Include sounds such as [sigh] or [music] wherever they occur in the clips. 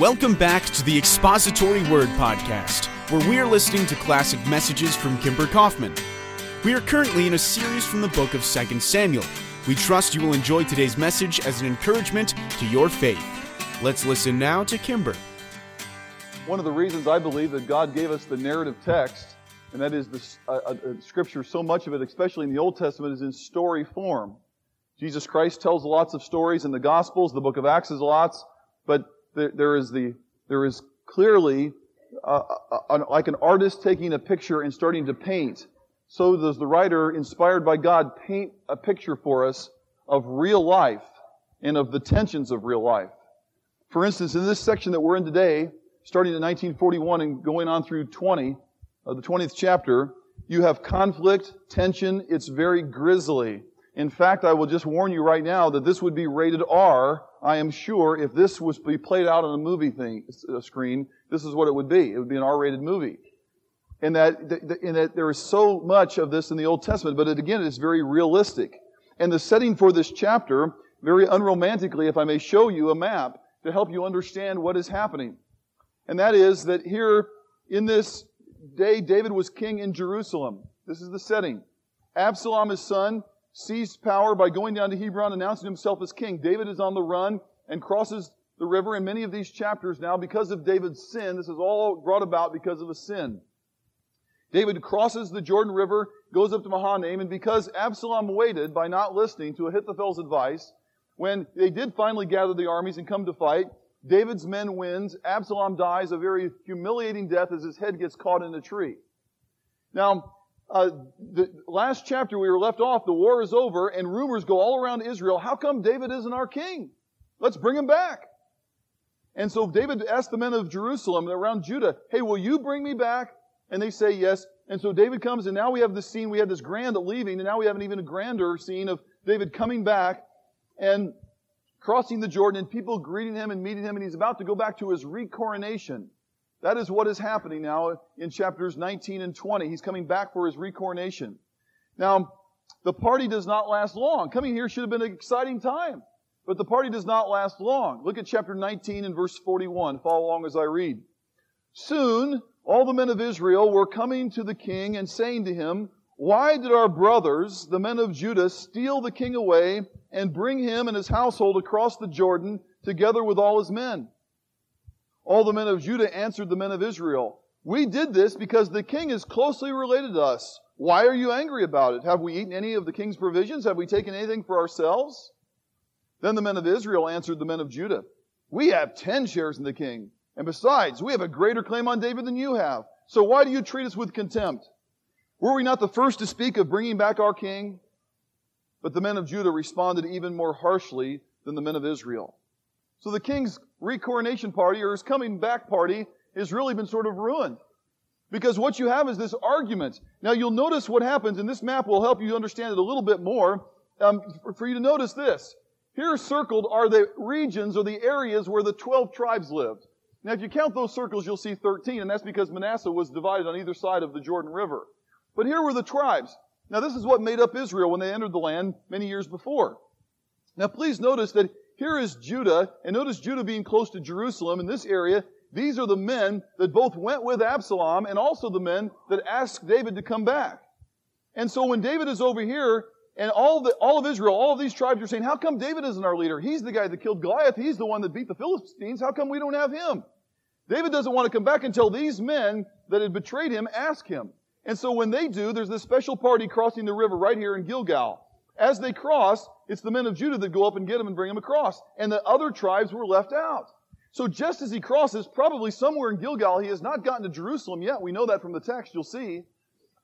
Welcome back to the Expository Word Podcast, where we are listening to classic messages from Kimber Kaufman. We are currently in a series from the book of 2 Samuel. We trust you will enjoy today's message as an encouragement to your faith. Let's listen now to Kimber. One of the reasons I believe that God gave us the narrative text, and that is the uh, uh, scripture, so much of it, especially in the Old Testament, is in story form. Jesus Christ tells lots of stories in the Gospels, the book of Acts is lots, but there, there is the there is clearly uh, uh, like an artist taking a picture and starting to paint. So does the writer, inspired by God, paint a picture for us of real life and of the tensions of real life. For instance, in this section that we're in today, starting in 1941 and going on through 20, uh, the 20th chapter, you have conflict, tension. It's very grisly. In fact, I will just warn you right now that this would be rated R I am sure if this was to be played out on a movie thing, a uh, screen, this is what it would be. It would be an R-rated movie. And that, in that there is so much of this in the Old Testament, but it, again, it's very realistic. And the setting for this chapter, very unromantically, if I may show you a map to help you understand what is happening. And that is that here in this day, David was king in Jerusalem. This is the setting. Absalom, his son, seized power by going down to Hebron, announcing himself as king. David is on the run and crosses the river in many of these chapters now because of David's sin. This is all brought about because of a sin. David crosses the Jordan River, goes up to Mahanaim, and because Absalom waited by not listening to Ahithophel's advice, when they did finally gather the armies and come to fight, David's men wins. Absalom dies a very humiliating death as his head gets caught in a tree. Now, uh, the last chapter we were left off, the war is over, and rumors go all around Israel. How come David isn't our king? Let's bring him back. And so David asked the men of Jerusalem and around Judah, hey, will you bring me back? And they say yes. And so David comes, and now we have this scene. We had this grand leaving, and now we have an even grander scene of David coming back and crossing the Jordan, and people greeting him and meeting him, and he's about to go back to his recoronation. That is what is happening now in chapters 19 and 20. He's coming back for his recoronation. Now, the party does not last long. Coming here should have been an exciting time, but the party does not last long. Look at chapter 19 and verse 41. Follow along as I read. Soon, all the men of Israel were coming to the king and saying to him, Why did our brothers, the men of Judah, steal the king away and bring him and his household across the Jordan together with all his men? All the men of Judah answered the men of Israel, We did this because the king is closely related to us. Why are you angry about it? Have we eaten any of the king's provisions? Have we taken anything for ourselves? Then the men of Israel answered the men of Judah, We have ten shares in the king. And besides, we have a greater claim on David than you have. So why do you treat us with contempt? Were we not the first to speak of bringing back our king? But the men of Judah responded even more harshly than the men of Israel. So the king's recoronation party or his coming back party has really been sort of ruined. Because what you have is this argument. Now you'll notice what happens, and this map will help you understand it a little bit more, um, for, for you to notice this. Here circled are the regions or the areas where the 12 tribes lived. Now if you count those circles, you'll see 13, and that's because Manasseh was divided on either side of the Jordan River. But here were the tribes. Now this is what made up Israel when they entered the land many years before. Now please notice that here is Judah, and notice Judah being close to Jerusalem in this area. These are the men that both went with Absalom and also the men that asked David to come back. And so when David is over here, and all, the, all of Israel, all of these tribes are saying, how come David isn't our leader? He's the guy that killed Goliath. He's the one that beat the Philistines. How come we don't have him? David doesn't want to come back until these men that had betrayed him ask him. And so when they do, there's this special party crossing the river right here in Gilgal. As they cross, it's the men of Judah that go up and get him and bring him across. And the other tribes were left out. So just as he crosses, probably somewhere in Gilgal, he has not gotten to Jerusalem yet. We know that from the text, you'll see.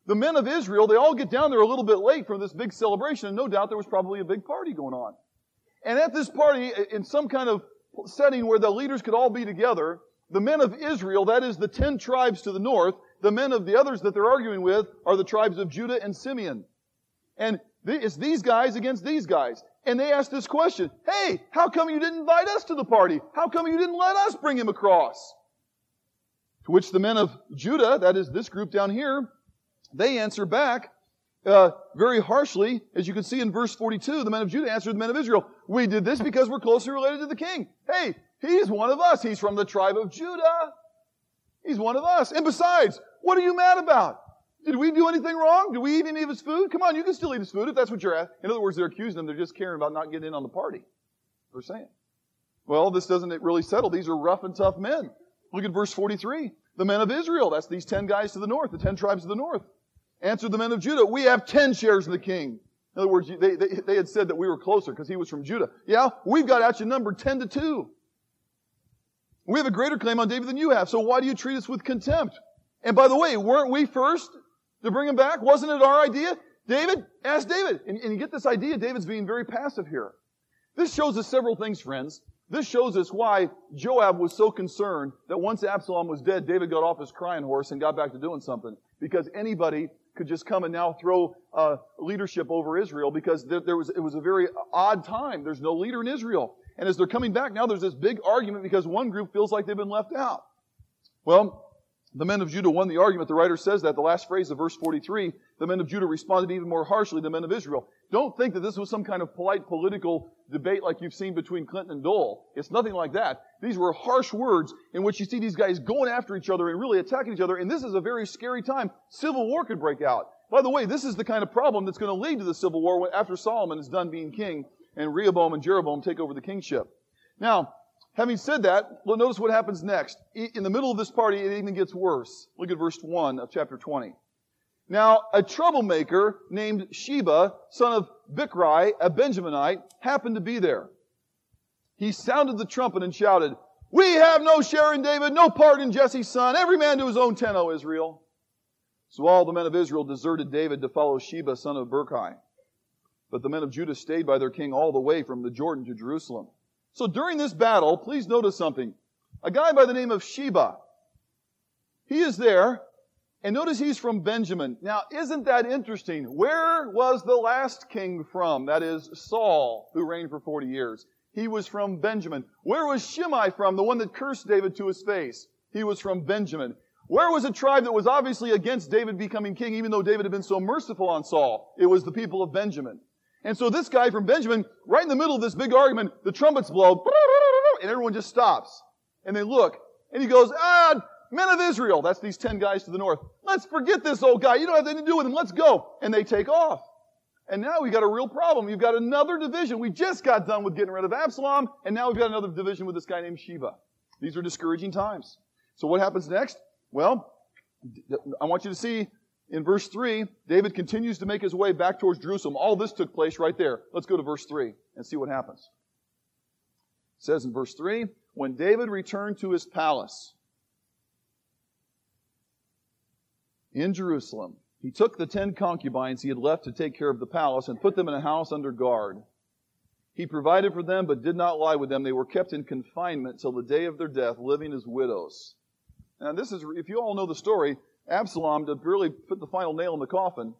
The men of Israel, they all get down there a little bit late for this big celebration, and no doubt there was probably a big party going on. And at this party, in some kind of setting where the leaders could all be together, the men of Israel, that is the ten tribes to the north, the men of the others that they're arguing with are the tribes of Judah and Simeon. And it's these guys against these guys. And they ask this question, hey, how come you didn't invite us to the party? How come you didn't let us bring him across? To which the men of Judah, that is this group down here, they answer back uh, very harshly, as you can see in verse 42. The men of Judah answered the men of Israel, "We did this because we're closely related to the king. Hey, He's one of us. He's from the tribe of Judah. He's one of us. And besides, what are you mad about? Did we do anything wrong? Did we even eat his food? Come on, you can still eat his food if that's what you're at. In other words, they're accusing him. They're just caring about not getting in on the party. They're saying. Well, this doesn't really settle. These are rough and tough men. Look at verse 43. The men of Israel, that's these ten guys to the north, the ten tribes of the north, answered the men of Judah, we have ten shares in the king. In other words, they, they, they had said that we were closer because he was from Judah. Yeah, we've got actually number 10 to 2. We have a greater claim on David than you have, so why do you treat us with contempt? And by the way, weren't we first to bring him back? Wasn't it our idea? David, ask David. And, and you get this idea, David's being very passive here. This shows us several things, friends. This shows us why Joab was so concerned that once Absalom was dead, David got off his crying horse and got back to doing something. Because anybody could just come and now throw uh, leadership over Israel because there, there, was it was a very odd time. There's no leader in Israel, and as they're coming back now, there's this big argument because one group feels like they've been left out. Well, the men of Judah won the argument. The writer says that the last phrase of verse 43, the men of Judah responded even more harshly than the men of Israel. Don't think that this was some kind of polite political debate like you've seen between Clinton and Dole. It's nothing like that. These were harsh words in which you see these guys going after each other and really attacking each other. And this is a very scary time. Civil war could break out. By the way, this is the kind of problem that's going to lead to the civil war after Solomon is done being king and Rehoboam and Jeroboam take over the kingship. Now, Having said that, well, notice what happens next. In the middle of this party, it even gets worse. Look at verse 1 of chapter 20. Now, a troublemaker named Sheba, son of Bichri, a Benjaminite, happened to be there. He sounded the trumpet and shouted, We have no share in David, no part in Jesse's son, every man to his own tent, O Israel. So all the men of Israel deserted David to follow Sheba, son of Bichri. But the men of Judah stayed by their king all the way from the Jordan to Jerusalem. So during this battle, please notice something. A guy by the name of Sheba. He is there, and notice he's from Benjamin. Now, isn't that interesting? Where was the last king from? That is Saul, who reigned for 40 years. He was from Benjamin. Where was Shimei from? The one that cursed David to his face. He was from Benjamin. Where was a tribe that was obviously against David becoming king, even though David had been so merciful on Saul? It was the people of Benjamin. And so this guy from Benjamin, right in the middle of this big argument, the trumpets blow, and everyone just stops. And they look, and he goes, ah, men of Israel, that's these ten guys to the north. Let's forget this old guy. You don't have anything to do with him. Let's go. And they take off. And now we've got a real problem. You've got another division. We just got done with getting rid of Absalom, and now we've got another division with this guy named Sheba. These are discouraging times. So what happens next? Well, I want you to see in verse 3, David continues to make his way back towards Jerusalem. All this took place right there. Let's go to verse 3 and see what happens. It says in verse 3 When David returned to his palace in Jerusalem, he took the ten concubines he had left to take care of the palace and put them in a house under guard. He provided for them, but did not lie with them. They were kept in confinement till the day of their death, living as widows. Now, this is, if you all know the story, Absalom, to really put the final nail in the coffin,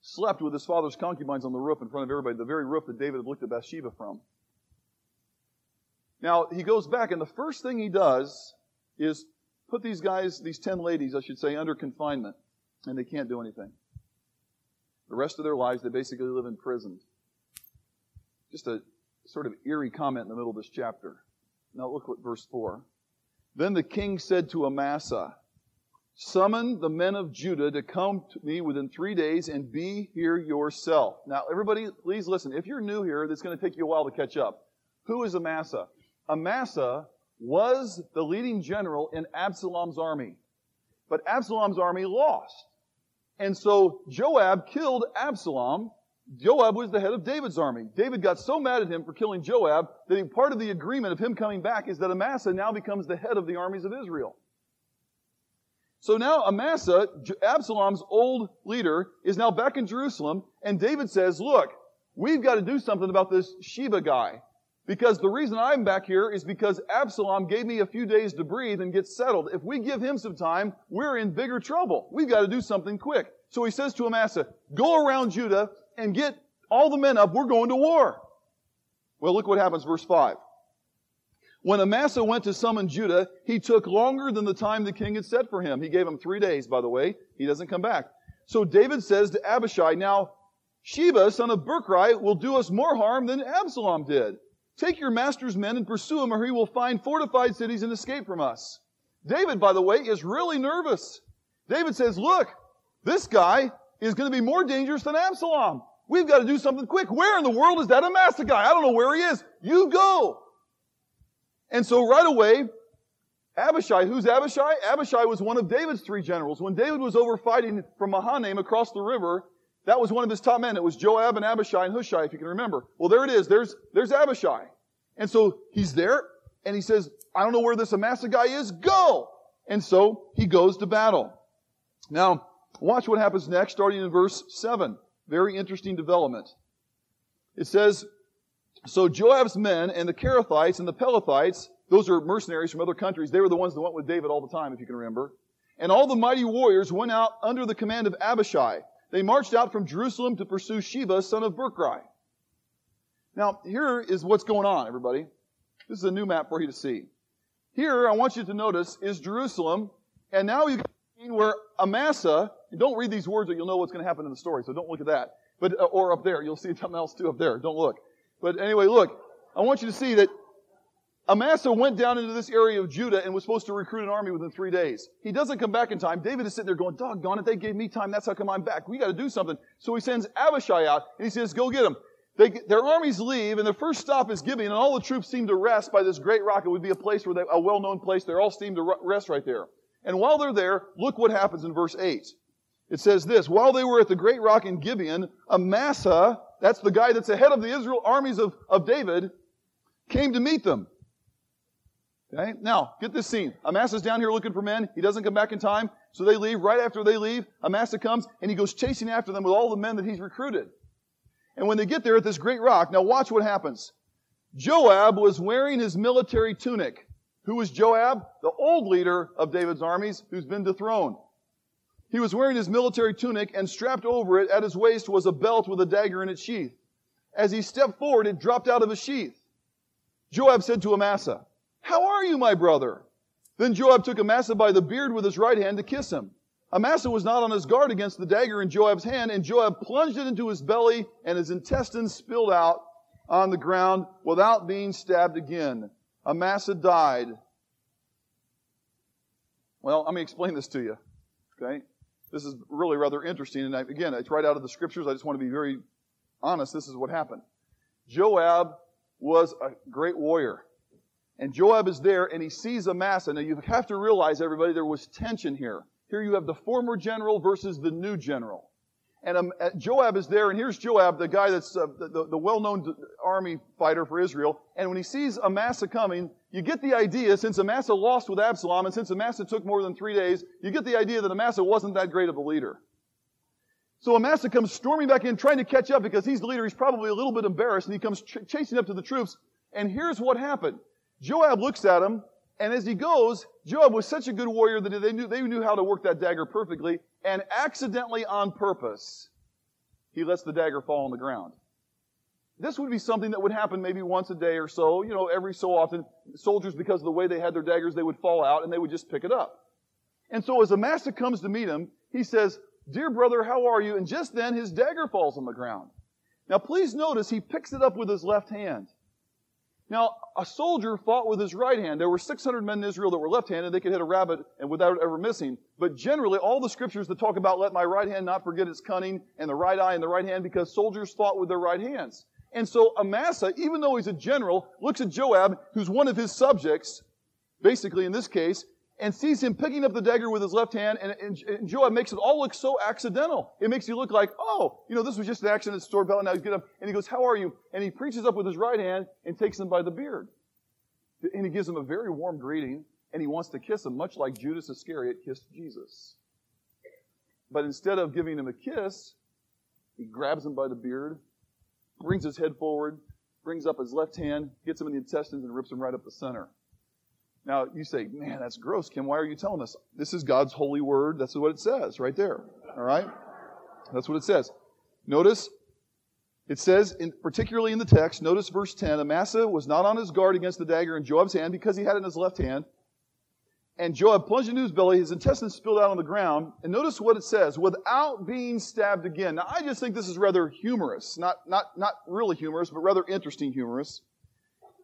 slept with his father's concubines on the roof in front of everybody, the very roof that David had looked at Bathsheba from. Now, he goes back, and the first thing he does is put these guys, these ten ladies, I should say, under confinement, and they can't do anything. The rest of their lives, they basically live in prison. Just a sort of eerie comment in the middle of this chapter. Now, look at verse 4. Then the king said to Amasa, Summon the men of Judah to come to me within three days and be here yourself. Now, everybody, please listen. If you're new here, it's going to take you a while to catch up. Who is Amasa? Amasa was the leading general in Absalom's army. But Absalom's army lost. And so Joab killed Absalom. Joab was the head of David's army. David got so mad at him for killing Joab that part of the agreement of him coming back is that Amasa now becomes the head of the armies of Israel. So now Amasa, Absalom's old leader, is now back in Jerusalem, and David says, look, we've got to do something about this Sheba guy. Because the reason I'm back here is because Absalom gave me a few days to breathe and get settled. If we give him some time, we're in bigger trouble. We've got to do something quick. So he says to Amasa, go around Judah and get all the men up. We're going to war. Well, look what happens, verse 5. When Amasa went to summon Judah, he took longer than the time the king had set for him. He gave him three days, by the way. He doesn't come back. So David says to Abishai, now Sheba, son of Bichri, will do us more harm than Absalom did. Take your master's men and pursue him, or he will find fortified cities and escape from us. David, by the way, is really nervous. David says, Look, this guy is going to be more dangerous than Absalom. We've got to do something quick. Where in the world is that Amasa guy? I don't know where he is. You go. And so right away, Abishai, who's Abishai? Abishai was one of David's three generals. When David was over fighting from Mahanaim across the river, that was one of his top men. It was Joab and Abishai and Hushai, if you can remember. Well, there it is. There's, there's Abishai. And so he's there, and he says, I don't know where this Amasa guy is. Go! And so he goes to battle. Now, watch what happens next, starting in verse 7. Very interesting development. It says, So Joab's men and the Cherethites and the Pelethites, those are mercenaries from other countries, they were the ones that went with David all the time, if you can remember. And all the mighty warriors went out under the command of Abishai. They marched out from Jerusalem to pursue Sheba, son of Berchai. Now, here is what's going on, everybody. This is a new map for you to see. Here, I want you to notice, is Jerusalem, and now you can where Amasa don't read these words or you'll know what's going to happen in the story, so don't look at that. But, uh, or up there, you'll see something else too up there. Don't look. But anyway, look. I want you to see that Amasa went down into this area of Judah and was supposed to recruit an army within three days. He doesn't come back in time. David is sitting there going, doggone it, they gave me time. That's how come I'm back. We got to do something. So he sends Abishai out and he says, go get them. They, their armies leave and their first stop is Gibeon and all the troops seem to rest by this great rock. It would be a place where they, a well-known place. They're all seem to rest right there. And while they're there, look what happens in verse 8. It says this, while they were at the great rock in Gibeon, Amasa, that's the guy that's ahead of the Israel armies of, of David, came to meet them. Okay? Now, get this scene. Amasa's down here looking for men. He doesn't come back in time. So they leave. Right after they leave, Amasa comes and he goes chasing after them with all the men that he's recruited. And when they get there at this great rock, now watch what happens. Joab was wearing his military tunic. Who was Joab? The old leader of David's armies who's been dethroned. He was wearing his military tunic and strapped over it at his waist was a belt with a dagger in its sheath. As he stepped forward, it dropped out of his sheath. Joab said to Amasa, How are you, my brother? Then Joab took Amasa by the beard with his right hand to kiss him. Amasa was not on his guard against the dagger in Joab's hand, and Joab plunged it into his belly, and his intestines spilled out on the ground without being stabbed again. Amasa died. Well, let me explain this to you. Okay? This is really rather interesting. And I, again, it's right out of the scriptures. I just want to be very honest. This is what happened. Joab was a great warrior. And Joab is there and he sees Amasa. Now you have to realize, everybody, there was tension here. Here you have the former general versus the new general. And um, uh, Joab is there, and here's Joab, the guy that's uh, the, the well-known army fighter for Israel. And when he sees Amasa coming, you get the idea, since Amasa lost with Absalom, and since Amasa took more than three days, you get the idea that Amasa wasn't that great of a leader. So Amasa comes storming back in, trying to catch up because he's the leader. He's probably a little bit embarrassed, and he comes ch- chasing up to the troops. And here's what happened. Joab looks at him, and as he goes, Joab was such a good warrior that they knew, they knew how to work that dagger perfectly and accidentally on purpose, he lets the dagger fall on the ground. This would be something that would happen maybe once a day or so, you know, every so often. Soldiers, because of the way they had their daggers, they would fall out and they would just pick it up. And so as Amasa comes to meet him, he says, Dear brother, how are you? And just then his dagger falls on the ground. Now please notice he picks it up with his left hand. Now, a soldier fought with his right hand. There were 600 men in Israel that were left-handed. They could hit a rabbit and without ever missing. But generally, all the scriptures that talk about let my right hand not forget its cunning and the right eye and the right hand because soldiers fought with their right hands. And so Amasa, even though he's a general, looks at Joab, who's one of his subjects, basically in this case, and sees him picking up the dagger with his left hand, and, and, and, Joab makes it all look so accidental. It makes you look like, oh, you know, this was just an accident, sword battle, now he's getting up, and he goes, how are you? And he preaches up with his right hand and takes him by the beard. And he gives him a very warm greeting, and he wants to kiss him, much like Judas Iscariot kissed Jesus. But instead of giving him a kiss, he grabs him by the beard, brings his head forward, brings up his left hand, gets him in the intestines, and rips him right up the center. Now, you say, man, that's gross, Kim. Why are you telling us? This is God's holy word. That's what it says right there. All right? That's what it says. Notice, it says, in, particularly in the text, notice verse 10 Amasa was not on his guard against the dagger in Joab's hand because he had it in his left hand. And Joab plunged into his belly, his intestines spilled out on the ground. And notice what it says, without being stabbed again. Now, I just think this is rather humorous. Not, not, not really humorous, but rather interesting humorous.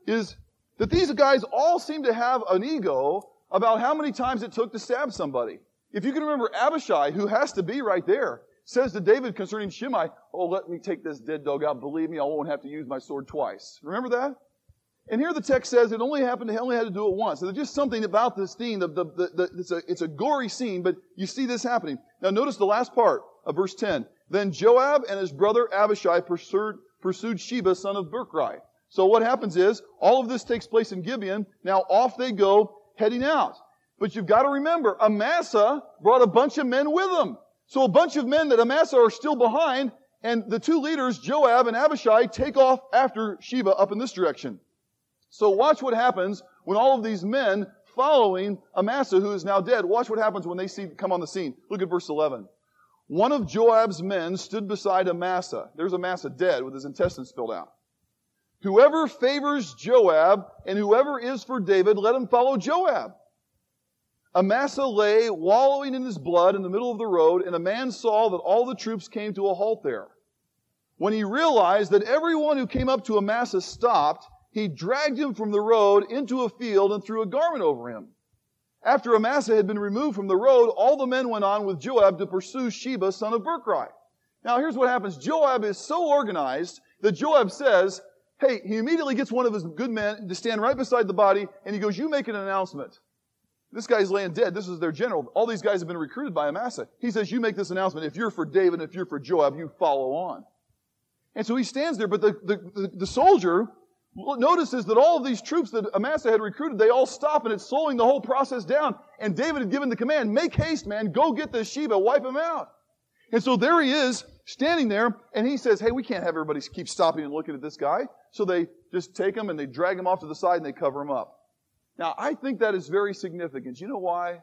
is that these guys all seem to have an ego about how many times it took to stab somebody. If you can remember Abishai, who has to be right there, says to David concerning Shimei, Oh, let me take this dead dog out. Believe me, I won't have to use my sword twice. Remember that? And here the text says it only happened, he only had to do it once. So there's just something about this scene, the, the, the, it's, a, it's a gory scene, but you see this happening. Now notice the last part of verse 10. Then Joab and his brother Abishai pursued, pursued Sheba, son of Berchri. So what happens is, all of this takes place in Gibeon. Now off they go, heading out. But you've got to remember, Amasa brought a bunch of men with him. So a bunch of men that Amasa are still behind, and the two leaders, Joab and Abishai, take off after Sheba up in this direction. So watch what happens when all of these men following Amasa, who is now dead, watch what happens when they see come on the scene. Look at verse 11. One of Joab's men stood beside Amasa. There's Amasa dead with his intestines spilled out. Whoever favors Joab and whoever is for David, let him follow Joab. Amasa lay wallowing in his blood in the middle of the road, and a man saw that all the troops came to a halt there. When he realized that everyone who came up to Amasa stopped, he dragged him from the road into a field and threw a garment over him. After Amasa had been removed from the road, all the men went on with Joab to pursue Sheba, son of Berchri. Now here's what happens. Joab is so organized that Joab says, hey, he immediately gets one of his good men to stand right beside the body, and he goes, you make an announcement. This guy's laying dead. This is their general. All these guys have been recruited by Amasa. He says, you make this announcement. If you're for David, if you're for Joab, you follow on. And so he stands there, but the, the, the, the soldier notices that all of these troops that Amasa had recruited, they all stop and it's slowing the whole process down. And David had given the command, make haste, man, go get this Sheba, wipe him out. And so there he is, standing there, and he says, hey, we can't have everybody keep stopping and looking at this guy. So they just take him and they drag him off to the side and they cover him up. Now, I think that is very significant. You know why?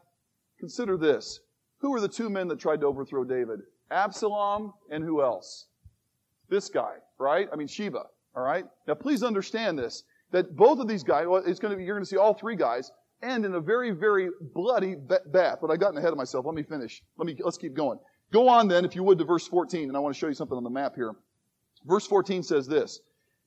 Consider this. Who were the two men that tried to overthrow David? Absalom and who else? This guy, right? I mean, Sheba, all right? Now, please understand this, that both of these guys, well, it's going to be, you're going to see all three guys, end in a very, very bloody bath. But I gotten ahead of myself. Let me finish. Let me, let's keep going. Go on then, if you would, to verse 14, and I want to show you something on the map here. Verse 14 says this,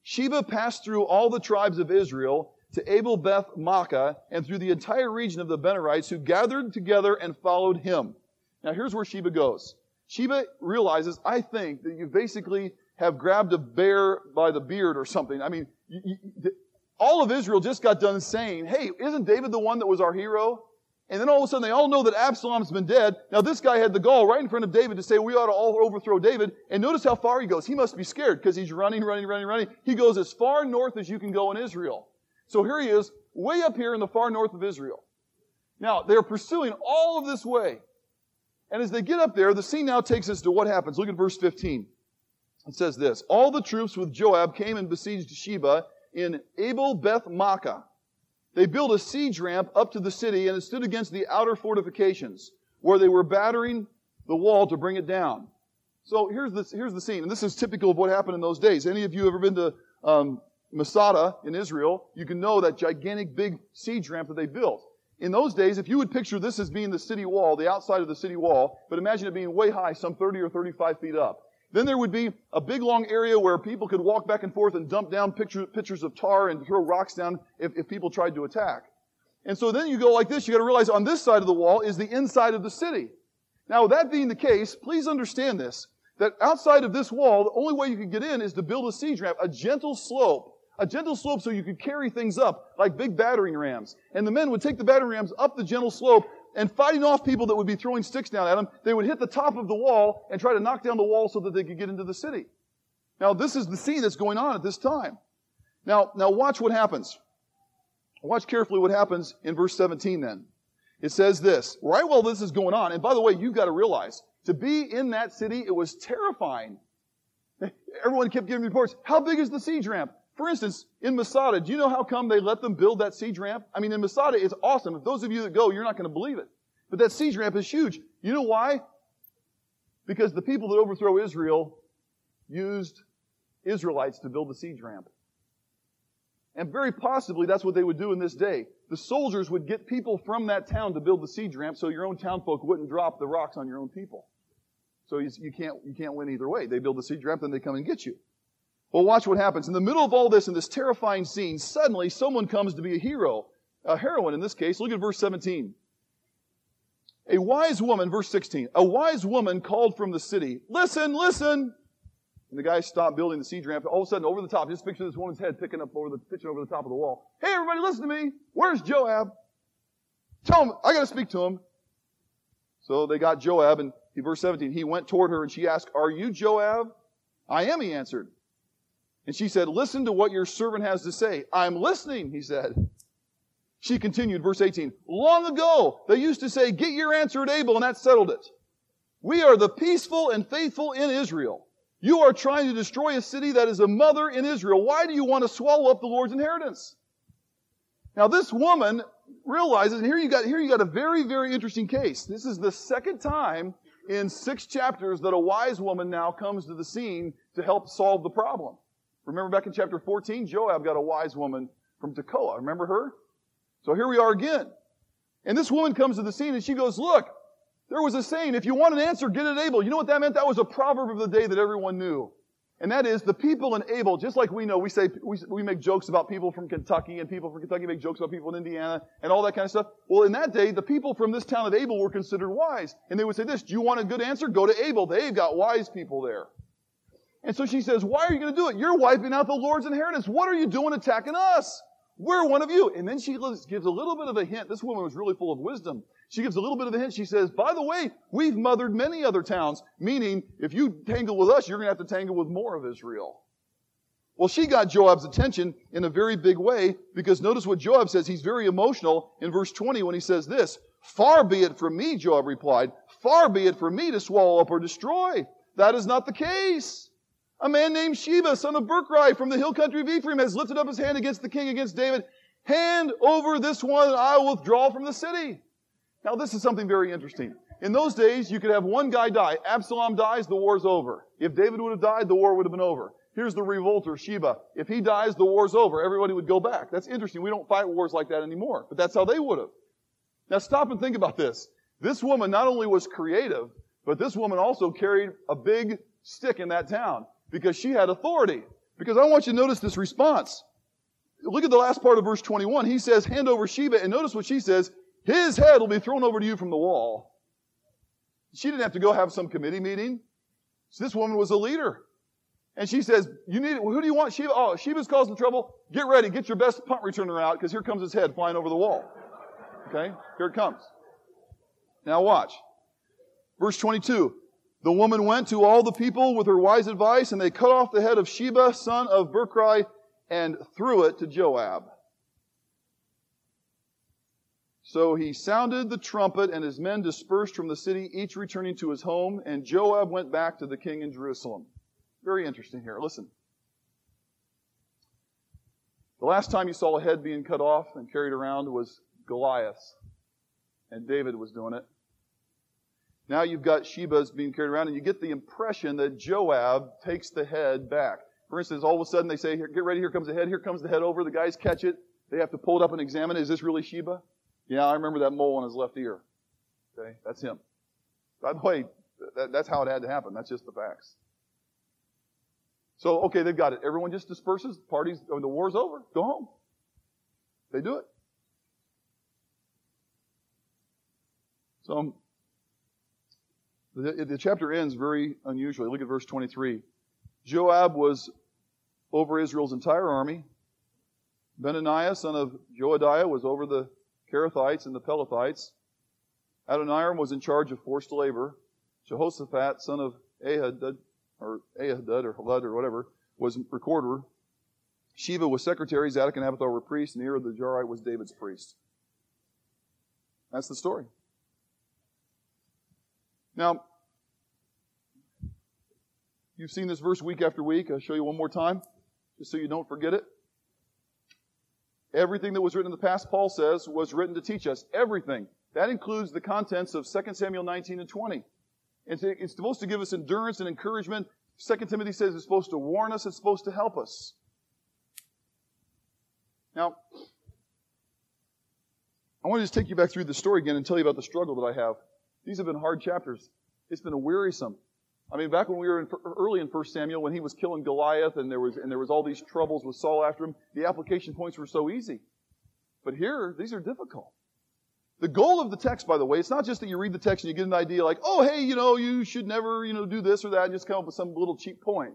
Sheba passed through all the tribes of Israel to Abel Beth Maachah and through the entire region of the Benorites who gathered together and followed him. Now here's where Sheba goes. Sheba realizes, I think, that you basically have grabbed a bear by the beard or something. I mean, you, you, all of Israel just got done saying, hey, isn't David the one that was our hero? And then all of a sudden they all know that Absalom's been dead. Now this guy had the gall right in front of David to say we ought to all overthrow David. And notice how far he goes. He must be scared because he's running, running, running, running. He goes as far north as you can go in Israel. So here he is, way up here in the far north of Israel. Now, they're pursuing all of this way. And as they get up there, the scene now takes us to what happens. Look at verse 15. It says this, All the troops with Joab came and besieged Sheba in Abel Beth Maachah. They built a siege ramp up to the city and it stood against the outer fortifications where they were battering the wall to bring it down. So here's the, here's the scene. And this is typical of what happened in those days. Any of you ever been to um, Masada in Israel, you can know that gigantic big siege ramp that they built. In those days, if you would picture this as being the city wall, the outside of the city wall, but imagine it being way high, some 30 or 35 feet up. Then there would be a big long area where people could walk back and forth and dump down picture, pictures of tar and throw rocks down if, if people tried to attack. And so then you go like this, you gotta realize on this side of the wall is the inside of the city. Now, that being the case, please understand this, that outside of this wall, the only way you could get in is to build a siege ramp, a gentle slope a gentle slope so you could carry things up like big battering rams. And the men would take the battering rams up the gentle slope and fighting off people that would be throwing sticks down at them, they would hit the top of the wall and try to knock down the wall so that they could get into the city. Now, this is the scene that's going on at this time. Now, now watch what happens. Watch carefully what happens in verse 17 then. It says this, right while this is going on, and by the way, you've got to realize, to be in that city, it was terrifying. [laughs] Everyone kept giving reports. How big is the siege ramp? For instance, in Masada, do you know how come they let them build that siege ramp? I mean, in Masada, it's awesome. If those of you that go, you're not going to believe it. But that siege ramp is huge. You know why? Because the people that overthrow Israel used Israelites to build the siege ramp. And very possibly that's what they would do in this day. The soldiers would get people from that town to build the siege ramp so your own townfolk wouldn't drop the rocks on your own people. So you, can't, you can't win either way. They build the siege ramp, then they come and get you. Well, watch what happens. In the middle of all this, in this terrifying scene, suddenly someone comes to be a hero, a heroine in this case. Look at verse 17. A wise woman, verse 16, a wise woman called from the city, listen, listen. And the guy stopped building the siege ramp. All of a sudden, over the top, just picture this woman's head picking up over the, pitching over the top of the wall. Hey, everybody, listen to me. Where's Joab? Tell him, I gotta speak to him. So they got Joab, and verse 17, he went toward her and she asked, Are you Joab? I am, he answered. And she said, Listen to what your servant has to say. I'm listening, he said. She continued, verse 18, Long ago, they used to say, Get your answer at Abel, and that settled it. We are the peaceful and faithful in Israel. You are trying to destroy a city that is a mother in Israel. Why do you want to swallow up the Lord's inheritance? Now, this woman realizes, and here you got, here you got a very, very interesting case. This is the second time in six chapters that a wise woman now comes to the scene to help solve the problem. Remember back in chapter 14, Joab got a wise woman from Tekoa. Remember her? So here we are again. And this woman comes to the scene and she goes, look, there was a saying, if you want an answer, get it Abel. You know what that meant? That was a proverb of the day that everyone knew. And that is the people in Abel, just like we know, we say, we, we make jokes about people from Kentucky and people from Kentucky make jokes about people in Indiana and all that kind of stuff. Well, in that day, the people from this town of Abel were considered wise. And they would say this, do you want a good answer? Go to Abel. They've got wise people there. And so she says, why are you going to do it? You're wiping out the Lord's inheritance. What are you doing attacking us? We're one of you. And then she gives a little bit of a hint. This woman was really full of wisdom. She gives a little bit of a hint. She says, by the way, we've mothered many other towns, meaning if you tangle with us, you're going to have to tangle with more of Israel. Well, she got Joab's attention in a very big way because notice what Joab says. He's very emotional in verse 20 when he says this. Far be it from me, Joab replied. Far be it from me to swallow up or destroy. That is not the case. A man named Sheba, son of Berchrai from the hill country of Ephraim, has lifted up his hand against the king, against David. Hand over this one, and I will withdraw from the city. Now, this is something very interesting. In those days, you could have one guy die. Absalom dies, the war's over. If David would have died, the war would have been over. Here's the revolter, Sheba. If he dies, the war's over. Everybody would go back. That's interesting. We don't fight wars like that anymore, but that's how they would have. Now stop and think about this. This woman not only was creative, but this woman also carried a big stick in that town because she had authority. Because I want you to notice this response. Look at the last part of verse 21. He says, hand over Sheba, and notice what she says, his head will be thrown over to you from the wall. She didn't have to go have some committee meeting. So this woman was a leader. And she says, you need, who do you want? Sheba? Oh, Sheba's causing trouble. Get ready. Get your best punt returner out because here comes his head flying over the wall. Okay? Here it comes. Now watch. Verse 22. The woman went to all the people with her wise advice, and they cut off the head of Sheba, son of Berchrai, and threw it to Joab. So he sounded the trumpet, and his men dispersed from the city, each returning to his home, and Joab went back to the king in Jerusalem. Very interesting here. Listen. The last time you saw a head being cut off and carried around was Goliath, and David was doing it. Now you've got Sheba's being carried around, and you get the impression that Joab takes the head back. For instance, all of a sudden they say, Get ready, here comes the head, here comes the head over. The guys catch it. They have to pull it up and examine it. Is this really Sheba? Yeah, I remember that mole on his left ear. Okay, that's him. By the way, that, that's how it had to happen. That's just the facts. So, okay, they've got it. Everyone just disperses. Parties, the war's over. Go home. They do it. So, the, the chapter ends very unusually. Look at verse 23. Joab was over Israel's entire army. Benaniah, son of Joadiah, was over the Kerethites and the Pelethites. Adoniram was in charge of forced labor. Jehoshaphat, son of Ahadud, or Ahadud, or Halud, or whatever, was recorder. Sheba was secretary. Zadok and Abiathar were priests. And the Jarite was David's priest. That's the story. Now, you've seen this verse week after week. I'll show you one more time, just so you don't forget it. Everything that was written in the past, Paul says, was written to teach us. Everything. That includes the contents of 2 Samuel 19 and 20. It's, supposed to give us endurance and encouragement. 2 Timothy says it's supposed to warn us, it's supposed to help us. Now, I want to just take you back through the story again and tell you about the struggle that I have. These have been hard chapters. It's been a wearisome. I mean, back when we were in, early in 1 Samuel, when he was killing Goliath and there was, and there was all these troubles with Saul after him, the application points were so easy. But here, these are difficult. The goal of the text, by the way, it's not just that you read the text and you get an idea like, oh, hey, you know, you should never, you know, do this or that and just come up with some little cheap point.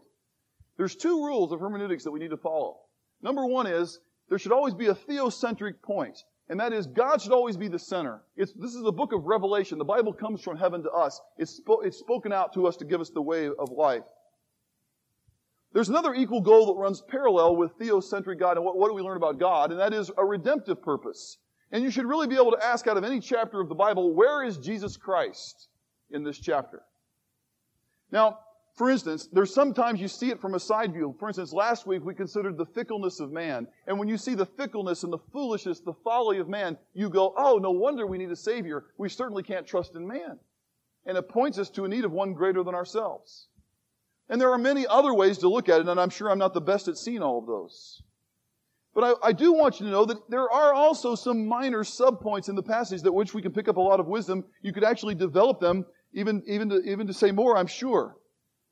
There's two rules of hermeneutics that we need to follow. Number one is there should always be a theocentric point, and that is God should always be the center. It's, this is the book of Revelation. The Bible comes from heaven to us. It's, spo- it's spoken out to us to give us the way of life. There's another equal goal that runs parallel with theocentric God, and what, what do we learn about God? And that is a redemptive purpose. And you should really be able to ask out of any chapter of the Bible, where is Jesus Christ in this chapter? Now, for instance, there's sometimes you see it from a side view. For instance, last week we considered the fickleness of man. And when you see the fickleness and the foolishness, the folly of man, you go, oh, no wonder we need a Savior. We certainly can't trust in man. And it points us to a need of one greater than ourselves. And there are many other ways to look at it, and I'm sure I'm not the best at seeing all of those. But I, I do want you to know that there are also some minor subpoints in the passage that which we can pick up a lot of wisdom. You could actually develop them, even, even, to, even to say more, I'm sure.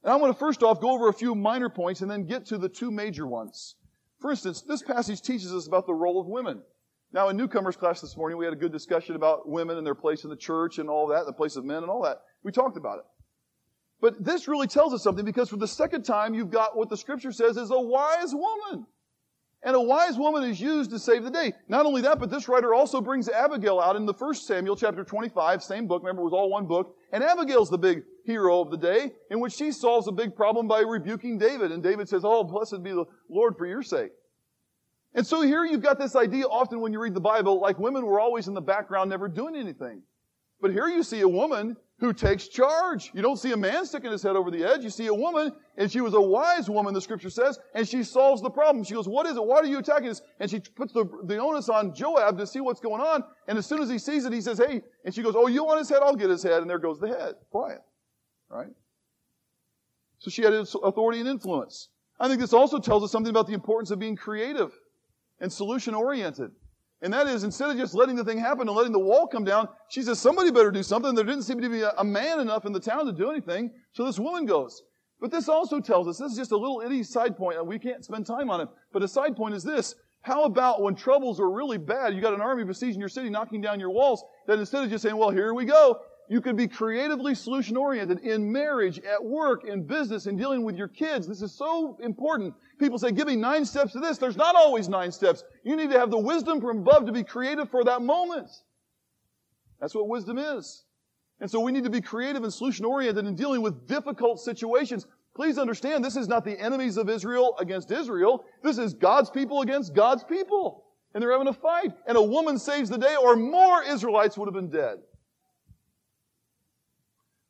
And I want to first off go over a few minor points and then get to the two major ones. For instance, this passage teaches us about the role of women. Now, in newcomers class this morning, we had a good discussion about women and their place in the church and all that, the place of men and all that. We talked about it. But this really tells us something because for the second time, you've got what the scripture says is a wise woman. And a wise woman is used to save the day. Not only that, but this writer also brings Abigail out in the first Samuel chapter 25, same book, remember it was all one book. And Abigail's the big hero of the day, in which she solves a big problem by rebuking David. And David says, Oh, blessed be the Lord for your sake. And so here you've got this idea often when you read the Bible, like women were always in the background, never doing anything. But here you see a woman who takes charge. You don't see a man sticking his head over the edge. You see a woman, and she was a wise woman, the scripture says, and she solves the problem. She goes, what is it? Why are you attacking us? And she puts the, the onus on Joab to see what's going on. And as soon as he sees it, he says, hey, and she goes, oh, you want his head? I'll get his head. And there goes the head. Quiet. Right? So she had authority and influence. I think this also tells us something about the importance of being creative and solution oriented. And that is, instead of just letting the thing happen and letting the wall come down, she says, somebody better do something. There didn't seem to be a, man enough in the town to do anything. So this woman goes. But this also tells us, this is just a little itty side point, and we can't spend time on it. But a side point is this. How about when troubles are really bad, you got an army besieging your city, knocking down your walls, that instead of just saying, well, here we go, you can be creatively solution oriented in marriage, at work, in business, in dealing with your kids. This is so important. People say, give me nine steps to this. There's not always nine steps. You need to have the wisdom from above to be creative for that moment. That's what wisdom is. And so we need to be creative and solution oriented in dealing with difficult situations. Please understand, this is not the enemies of Israel against Israel. This is God's people against God's people. And they're having a fight. And a woman saves the day, or more Israelites would have been dead.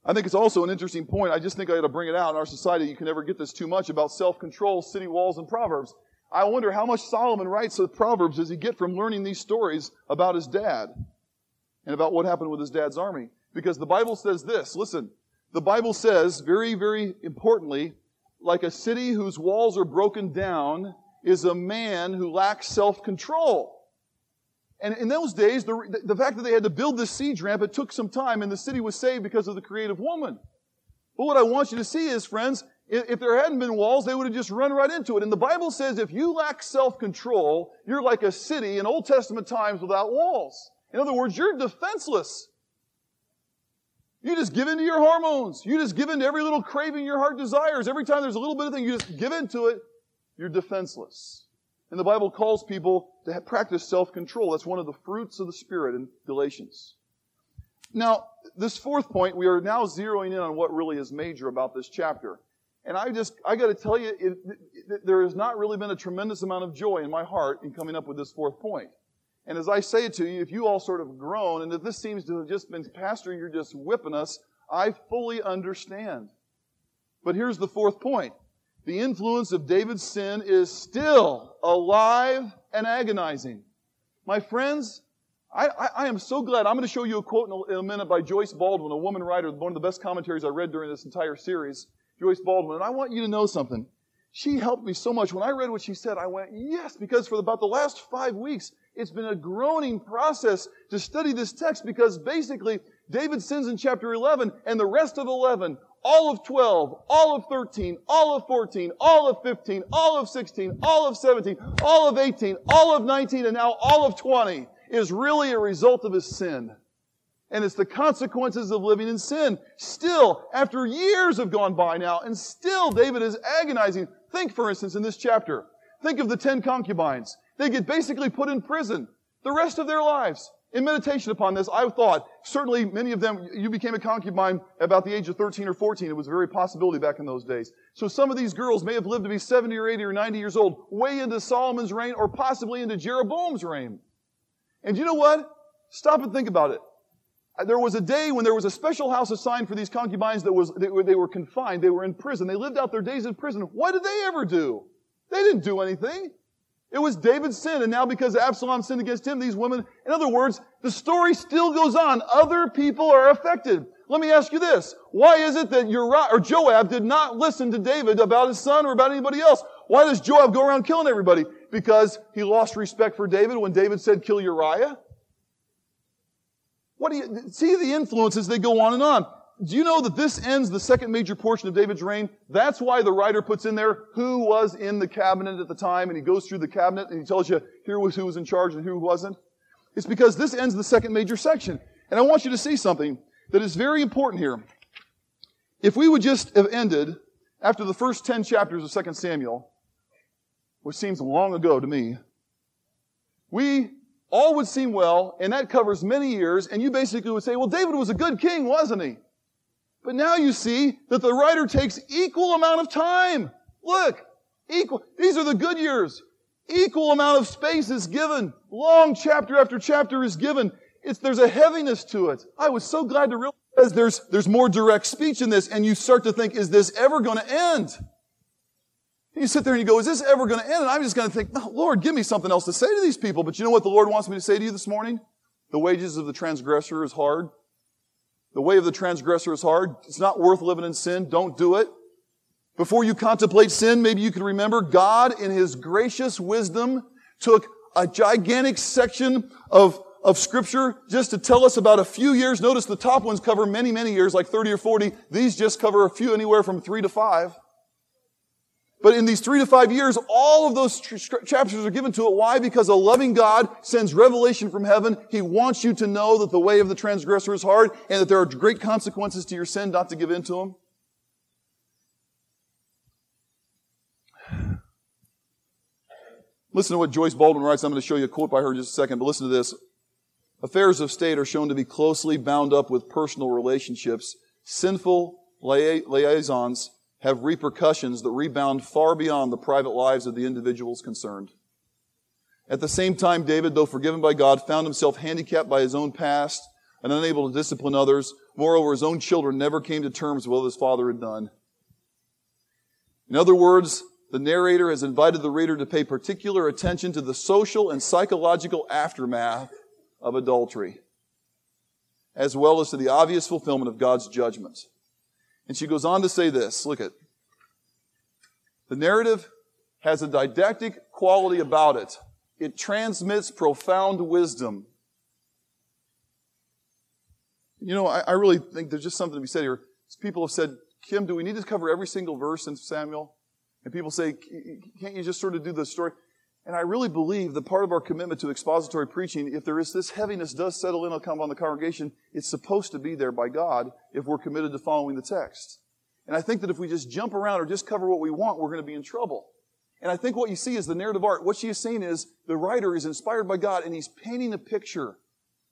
I think it's also an interesting point. I just think I ought to bring it out in our society. You can never get this too much about self-control, city walls, and Proverbs. I wonder how much Solomon writes of Proverbs does he get from learning these stories about his dad and about what happened with his dad's army. Because the Bible says this. Listen, the Bible says very, very importantly, like a city whose walls are broken down is a man who lacks self-control. And in those days, the, the fact that they had to build this siege ramp, it took some time, and the city was saved because of the creative woman. But what I want you to see is, friends, if there hadn't been walls, they would have just run right into it. And the Bible says if you lack self-control, you're like a city in Old Testament times without walls. In other words, you're defenseless. You just give in to your hormones. You just give in to every little craving your heart desires. Every time there's a little bit of thing, you just give into it. You're defenseless. And the Bible calls people to practice self-control. That's one of the fruits of the Spirit in Galatians. Now, this fourth point, we are now zeroing in on what really is major about this chapter. And I just, I gotta tell you, it, it, there has not really been a tremendous amount of joy in my heart in coming up with this fourth point. And as I say it to you, if you all sort of groan, and if this seems to have just been, Pastor, you're just whipping us, I fully understand. But here's the fourth point the influence of David's sin is still alive and agonizing. My friends, I, I, I, am so glad. I'm going to show you a quote in a, in a, minute by Joyce Baldwin, a woman writer, one of the best commentaries I read during this entire series. Joyce Baldwin. And I want you to know something. She helped me so much. When I read what she said, I went, yes, because for about the last five weeks, it's been a groaning process to study this text because basically David sins in chapter 11 and the rest of 11 all of 12, all of 13, all of 14, all of 15, all of 16, all of 17, all of 18, all of 19, and now all of 20 is really a result of his sin. And it's the consequences of living in sin. Still, after years have gone by now, and still David is agonizing. Think, for instance, in this chapter. Think of the ten concubines. They get basically put in prison the rest of their lives. In meditation upon this, I thought, certainly many of them, you became a concubine about the age of 13 or 14. It was a very possibility back in those days. So some of these girls may have lived to be 70 or 80 or 90 years old, way into Solomon's reign or possibly into Jeroboam's reign. And you know what? Stop and think about it. There was a day when there was a special house assigned for these concubines that was, they were, they were confined. They were in prison. They lived out their days in prison. What did they ever do? They didn't do anything. It was David's sin, and now because Absalom sinned against him, these women, in other words, the story still goes on. Other people are affected. Let me ask you this. Why is it that Uriah, or Joab did not listen to David about his son or about anybody else? Why does Joab go around killing everybody? Because he lost respect for David when David said kill Uriah? What do you, see the influences, they go on and on do you know that this ends the second major portion of David's reign? That's why the writer puts in there who was in the cabinet at the time, and he goes through the cabinet and he tells you here was who was in charge and who wasn't. It's because this ends the second major section. And I want you to see something that is very important here. If we would just have ended after the first 10 chapters of 2 Samuel, which seems long ago to me, we all would seem well, and that covers many years, and you basically would say, well, David was a good king, wasn't he? But now you see that the writer takes equal amount of time. Look, equal. These are the good years. Equal amount of space is given. Long chapter after chapter is given. It's, there's a heaviness to it. I was so glad to realize there's, there's more direct speech in this and you start to think, is this ever going to end? And you sit there and you go, is this ever going to end? And I'm just going to think, oh, Lord, give me something else to say to these people. But you know what the Lord wants me to say to you this morning? The wages of the transgressor is hard. The way of the transgressor is hard. It's not worth living in sin. Don't do it. Before you contemplate sin, maybe you can remember God in His gracious wisdom took a gigantic section of, of scripture just to tell us about a few years. Notice the top ones cover many, many years, like 30 or 40. These just cover a few, anywhere from three to five. But in these three to five years, all of those chapters are given to it. Why? Because a loving God sends revelation from heaven. He wants you to know that the way of the transgressor is hard and that there are great consequences to your sin not to give in to them. Listen to what Joyce Baldwin writes. I'm going to show you a quote by her in just a second, but listen to this. Affairs of state are shown to be closely bound up with personal relationships. Sinful liaisons have repercussions that rebound far beyond the private lives of the individuals concerned. At the same time, David, though forgiven by God, found himself handicapped by his own past and unable to discipline others. Moreover, his own children never came to terms with what his father had done. In other words, the narrator has invited the reader to pay particular attention to the social and psychological aftermath of adultery, as well as to the obvious fulfillment of God's judgment. And she goes on to say this look at the narrative has a didactic quality about it. It transmits profound wisdom. You know, I, I, really think there's just something to be said here. People have said, Kim, do we need to cover every single verse in Samuel? And people say, can't you just sort of do the story? And I really believe that part of our commitment to expository preaching, if there is this heaviness does settle in on the congregation, it's supposed to be there by God if we're committed to following the text. And I think that if we just jump around or just cover what we want, we're going to be in trouble. And I think what you see is the narrative art. What she is saying is the writer is inspired by God and he's painting a picture.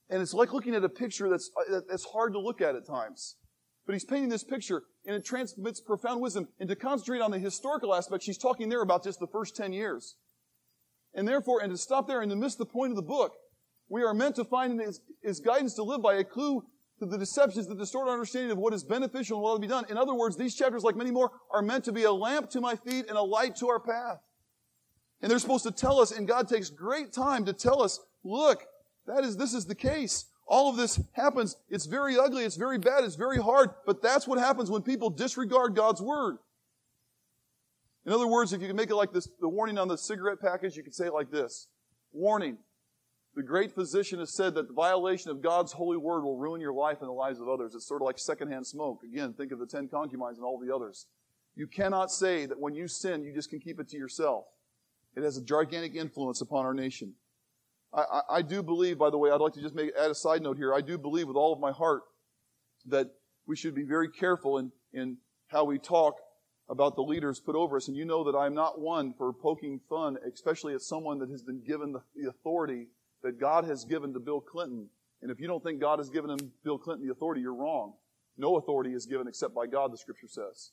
And it's like looking at a picture that's, uh, that's hard to look at at times. But he's painting this picture and it transmits profound wisdom. And to concentrate on the historical aspect, she's talking there about just the first 10 years. And therefore, and to stop there and to miss the point of the book, we are meant to find in guidance to live by a clue to the deceptions that distort our understanding of what is beneficial and what ought to be done. In other words, these chapters, like many more, are meant to be a lamp to my feet and a light to our path. And they're supposed to tell us, and God takes great time to tell us, look, that is, this is the case. All of this happens. It's very ugly. It's very bad. It's very hard. But that's what happens when people disregard God's word. In other words, if you can make it like this, the warning on the cigarette package, you can say it like this. Warning. The great physician has said that the violation of God's holy word will ruin your life and the lives of others. It's sort of like secondhand smoke. Again, think of the ten concubines and all the others. You cannot say that when you sin, you just can keep it to yourself. It has a gigantic influence upon our nation. I, I, I do believe, by the way, I'd like to just make, add a side note here. I do believe with all of my heart that we should be very careful in, in how we talk about the leaders put over us. And you know that I'm not one for poking fun, especially at someone that has been given the, the authority that God has given to Bill Clinton. And if you don't think God has given him, Bill Clinton, the authority, you're wrong. No authority is given except by God, the scripture says.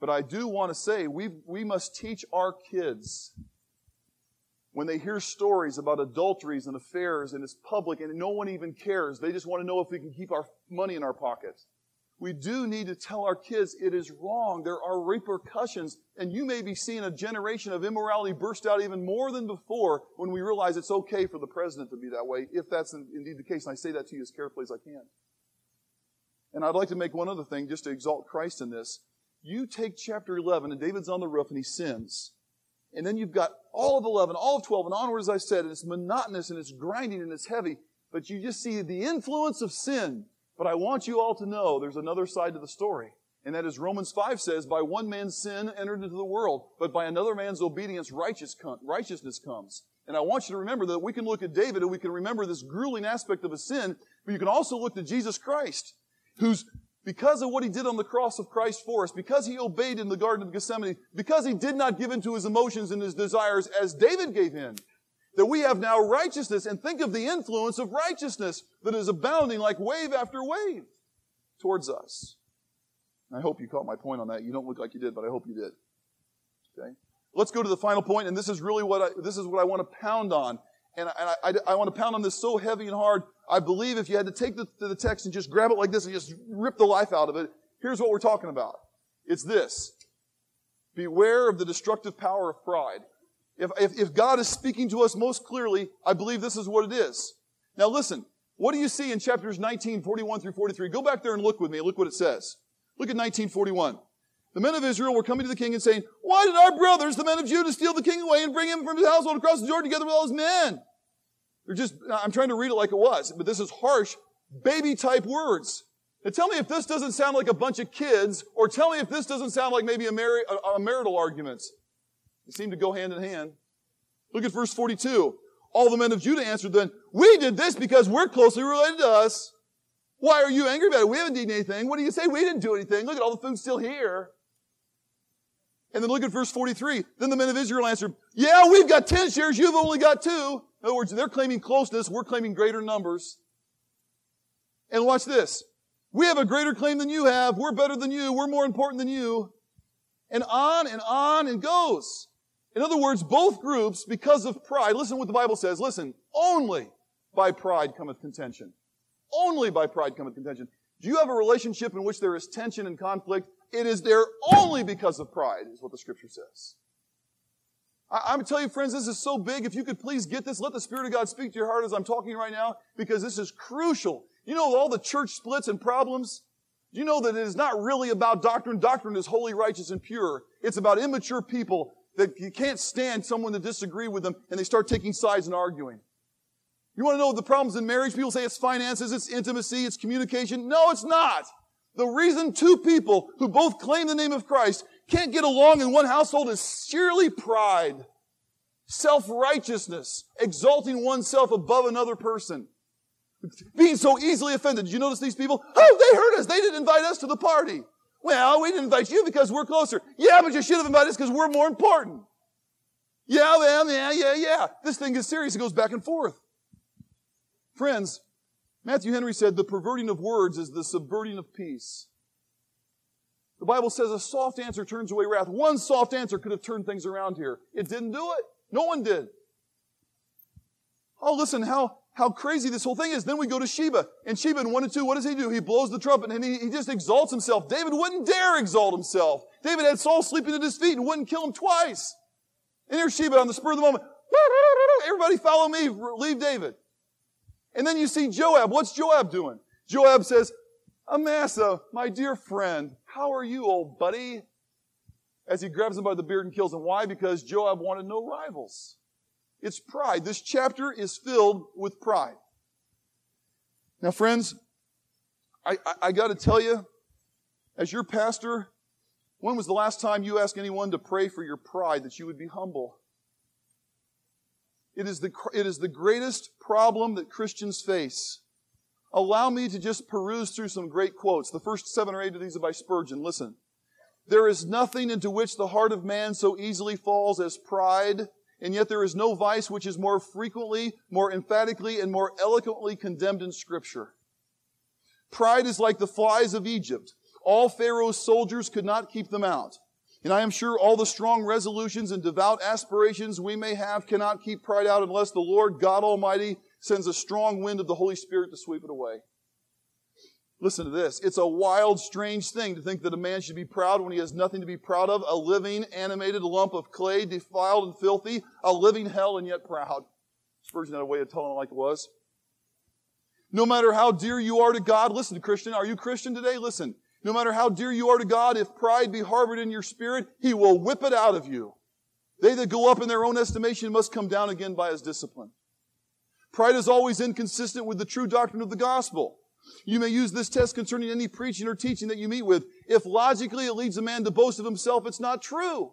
But I do want to say we, we must teach our kids when they hear stories about adulteries and affairs and it's public and no one even cares. They just want to know if we can keep our money in our pockets. We do need to tell our kids it is wrong. There are repercussions. And you may be seeing a generation of immorality burst out even more than before when we realize it's okay for the president to be that way, if that's indeed the case. And I say that to you as carefully as I can. And I'd like to make one other thing just to exalt Christ in this. You take chapter 11 and David's on the roof and he sins. And then you've got all of 11, all of 12, and onward, as I said, and it's monotonous and it's grinding and it's heavy. But you just see the influence of sin. But I want you all to know there's another side to the story. And that is Romans 5 says, by one man's sin entered into the world, but by another man's obedience righteousness comes. And I want you to remember that we can look at David and we can remember this grueling aspect of a sin, but you can also look to Jesus Christ, who's because of what he did on the cross of Christ for us, because he obeyed in the Garden of Gethsemane, because he did not give in to his emotions and his desires as David gave in, that we have now righteousness and think of the influence of righteousness that is abounding like wave after wave towards us. I hope you caught my point on that. You don't look like you did, but I hope you did. Okay. Let's go to the final point, and this is really what I, this is what I want to pound on. And I, I, I want to pound on this so heavy and hard I believe if you had to take the, the text and just grab it like this and just rip the life out of it, here's what we're talking about. It's this. Beware of the destructive power of pride. If, if, if, God is speaking to us most clearly, I believe this is what it is. Now listen, what do you see in chapters 19, 41 through 43? Go back there and look with me. Look what it says. Look at 1941. The men of Israel were coming to the king and saying, Why did our brothers, the men of Judah, steal the king away and bring him from his household across the Jordan together with all his men? They're just, I'm trying to read it like it was, but this is harsh, baby type words. Now tell me if this doesn't sound like a bunch of kids, or tell me if this doesn't sound like maybe a, mar- a, a marital argument. They seem to go hand in hand. Look at verse 42. All the men of Judah answered then, we did this because we're closely related to us. Why are you angry about it? We haven't done anything. What do you say? We didn't do anything. Look at all the food still here. And then look at verse 43. Then the men of Israel answered, yeah, we've got 10 shares. You've only got two. In other words, they're claiming closeness, we're claiming greater numbers. And watch this. We have a greater claim than you have. We're better than you. We're more important than you. And on and on and goes. In other words, both groups, because of pride, listen what the Bible says. Listen, only by pride cometh contention. Only by pride cometh contention. Do you have a relationship in which there is tension and conflict? It is there only because of pride, is what the scripture says. I, am telling you, friends, this is so big. If you could please get this, let the Spirit of God speak to your heart as I'm talking right now, because this is crucial. You know, all the church splits and problems, you know that it is not really about doctrine? Doctrine is holy, righteous, and pure. It's about immature people that you can't stand someone to disagree with them and they start taking sides and arguing. You want to know the problems in marriage? People say it's finances, it's intimacy, it's communication. No, it's not. The reason two people who both claim the name of Christ can't get along in one household is sheerly pride, self-righteousness, exalting oneself above another person. Being so easily offended. Did you notice these people? Oh, they hurt us. They didn't invite us to the party. Well, we didn't invite you because we're closer. Yeah, but you should have invited us because we're more important. Yeah, well, yeah, yeah, yeah. This thing is serious. It goes back and forth. Friends, Matthew Henry said, the perverting of words is the subverting of peace. The Bible says a soft answer turns away wrath. One soft answer could have turned things around here. It didn't do it. No one did. Oh, listen, how, how crazy this whole thing is. Then we go to Sheba. And Sheba in 1 and 2, what does he do? He blows the trumpet and he, he just exalts himself. David wouldn't dare exalt himself. David had Saul sleeping at his feet and wouldn't kill him twice. And here's Sheba on the spur of the moment. [laughs] Everybody follow me. Leave David. And then you see Joab. What's Joab doing? Joab says, Amasa, my dear friend, how are you, old buddy? As he grabs him by the beard and kills him. Why? Because Joab wanted no rivals. It's pride. This chapter is filled with pride. Now, friends, I, I, I got to tell you, as your pastor, when was the last time you asked anyone to pray for your pride that you would be humble? It is the, it is the greatest problem that Christians face. Allow me to just peruse through some great quotes. The first seven or eight of these are by Spurgeon. Listen. There is nothing into which the heart of man so easily falls as pride, and yet there is no vice which is more frequently, more emphatically, and more eloquently condemned in Scripture. Pride is like the flies of Egypt. All Pharaoh's soldiers could not keep them out. And I am sure all the strong resolutions and devout aspirations we may have cannot keep pride out unless the Lord God Almighty sends a strong wind of the Holy Spirit to sweep it away. Listen to this. It's a wild, strange thing to think that a man should be proud when he has nothing to be proud of. A living, animated lump of clay, defiled and filthy. A living hell and yet proud. Spurgeon had a way of telling it like it was. No matter how dear you are to God, listen, Christian, are you Christian today? Listen. No matter how dear you are to God, if pride be harbored in your spirit, He will whip it out of you. They that go up in their own estimation must come down again by His discipline. Pride is always inconsistent with the true doctrine of the gospel. You may use this test concerning any preaching or teaching that you meet with. If logically it leads a man to boast of himself, it's not true.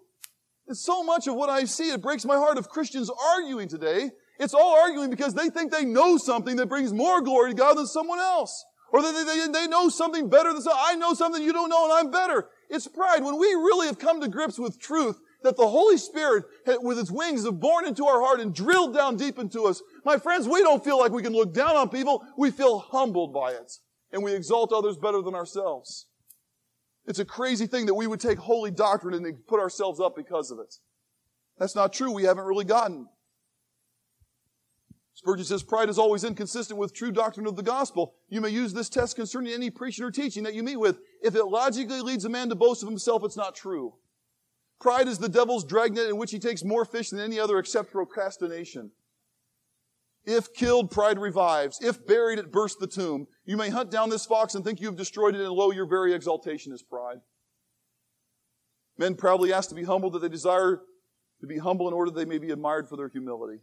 And so much of what I see, it breaks my heart of Christians arguing today. It's all arguing because they think they know something that brings more glory to God than someone else. Or that they, they, they know something better than I know something you don't know and I'm better. It's pride. When we really have come to grips with truth, that the Holy Spirit, with its wings, have borne into our heart and drilled down deep into us. My friends, we don't feel like we can look down on people. We feel humbled by it. And we exalt others better than ourselves. It's a crazy thing that we would take holy doctrine and put ourselves up because of it. That's not true. We haven't really gotten. Spurgeon says pride is always inconsistent with true doctrine of the gospel. You may use this test concerning any preaching or teaching that you meet with. If it logically leads a man to boast of himself, it's not true. Pride is the devil's dragnet in which he takes more fish than any other except procrastination. If killed, pride revives. If buried, it bursts the tomb. You may hunt down this fox and think you have destroyed it, and lo, your very exaltation is pride. Men proudly ask to be humbled that they desire to be humble in order that they may be admired for their humility.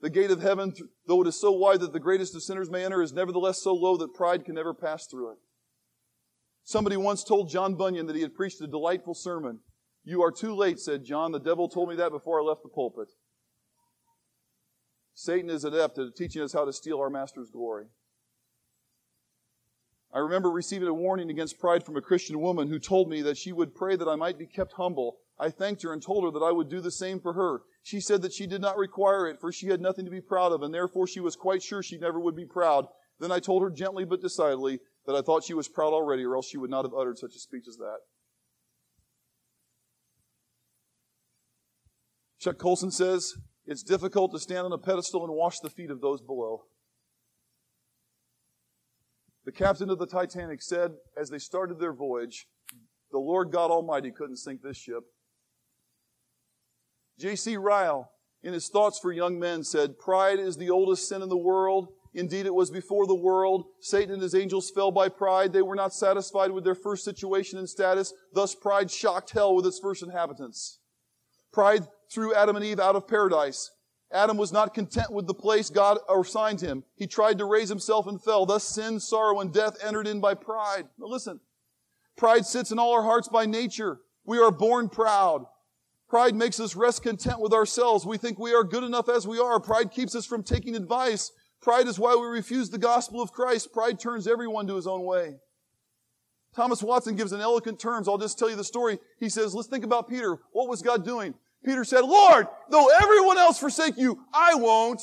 The gate of heaven, though it is so wide that the greatest of sinners may enter, is nevertheless so low that pride can never pass through it. Somebody once told John Bunyan that he had preached a delightful sermon. You are too late, said John. The devil told me that before I left the pulpit. Satan is adept at teaching us how to steal our master's glory. I remember receiving a warning against pride from a Christian woman who told me that she would pray that I might be kept humble. I thanked her and told her that I would do the same for her. She said that she did not require it, for she had nothing to be proud of, and therefore she was quite sure she never would be proud. Then I told her gently but decidedly that I thought she was proud already, or else she would not have uttered such a speech as that. Chuck Colson says, It's difficult to stand on a pedestal and wash the feet of those below. The captain of the Titanic said, as they started their voyage, the Lord God Almighty couldn't sink this ship. J.C. Ryle, in his Thoughts for Young Men, said, Pride is the oldest sin in the world. Indeed, it was before the world. Satan and his angels fell by pride. They were not satisfied with their first situation and status. Thus, pride shocked hell with its first inhabitants. Pride threw Adam and Eve out of paradise. Adam was not content with the place God assigned him. He tried to raise himself and fell. Thus, sin, sorrow, and death entered in by pride. Now, listen. Pride sits in all our hearts by nature. We are born proud. Pride makes us rest content with ourselves. We think we are good enough as we are. Pride keeps us from taking advice. Pride is why we refuse the gospel of Christ. Pride turns everyone to his own way. Thomas Watson gives an eloquent terms. I'll just tell you the story. He says, let's think about Peter. What was God doing? Peter said, Lord, though everyone else forsake you, I won't.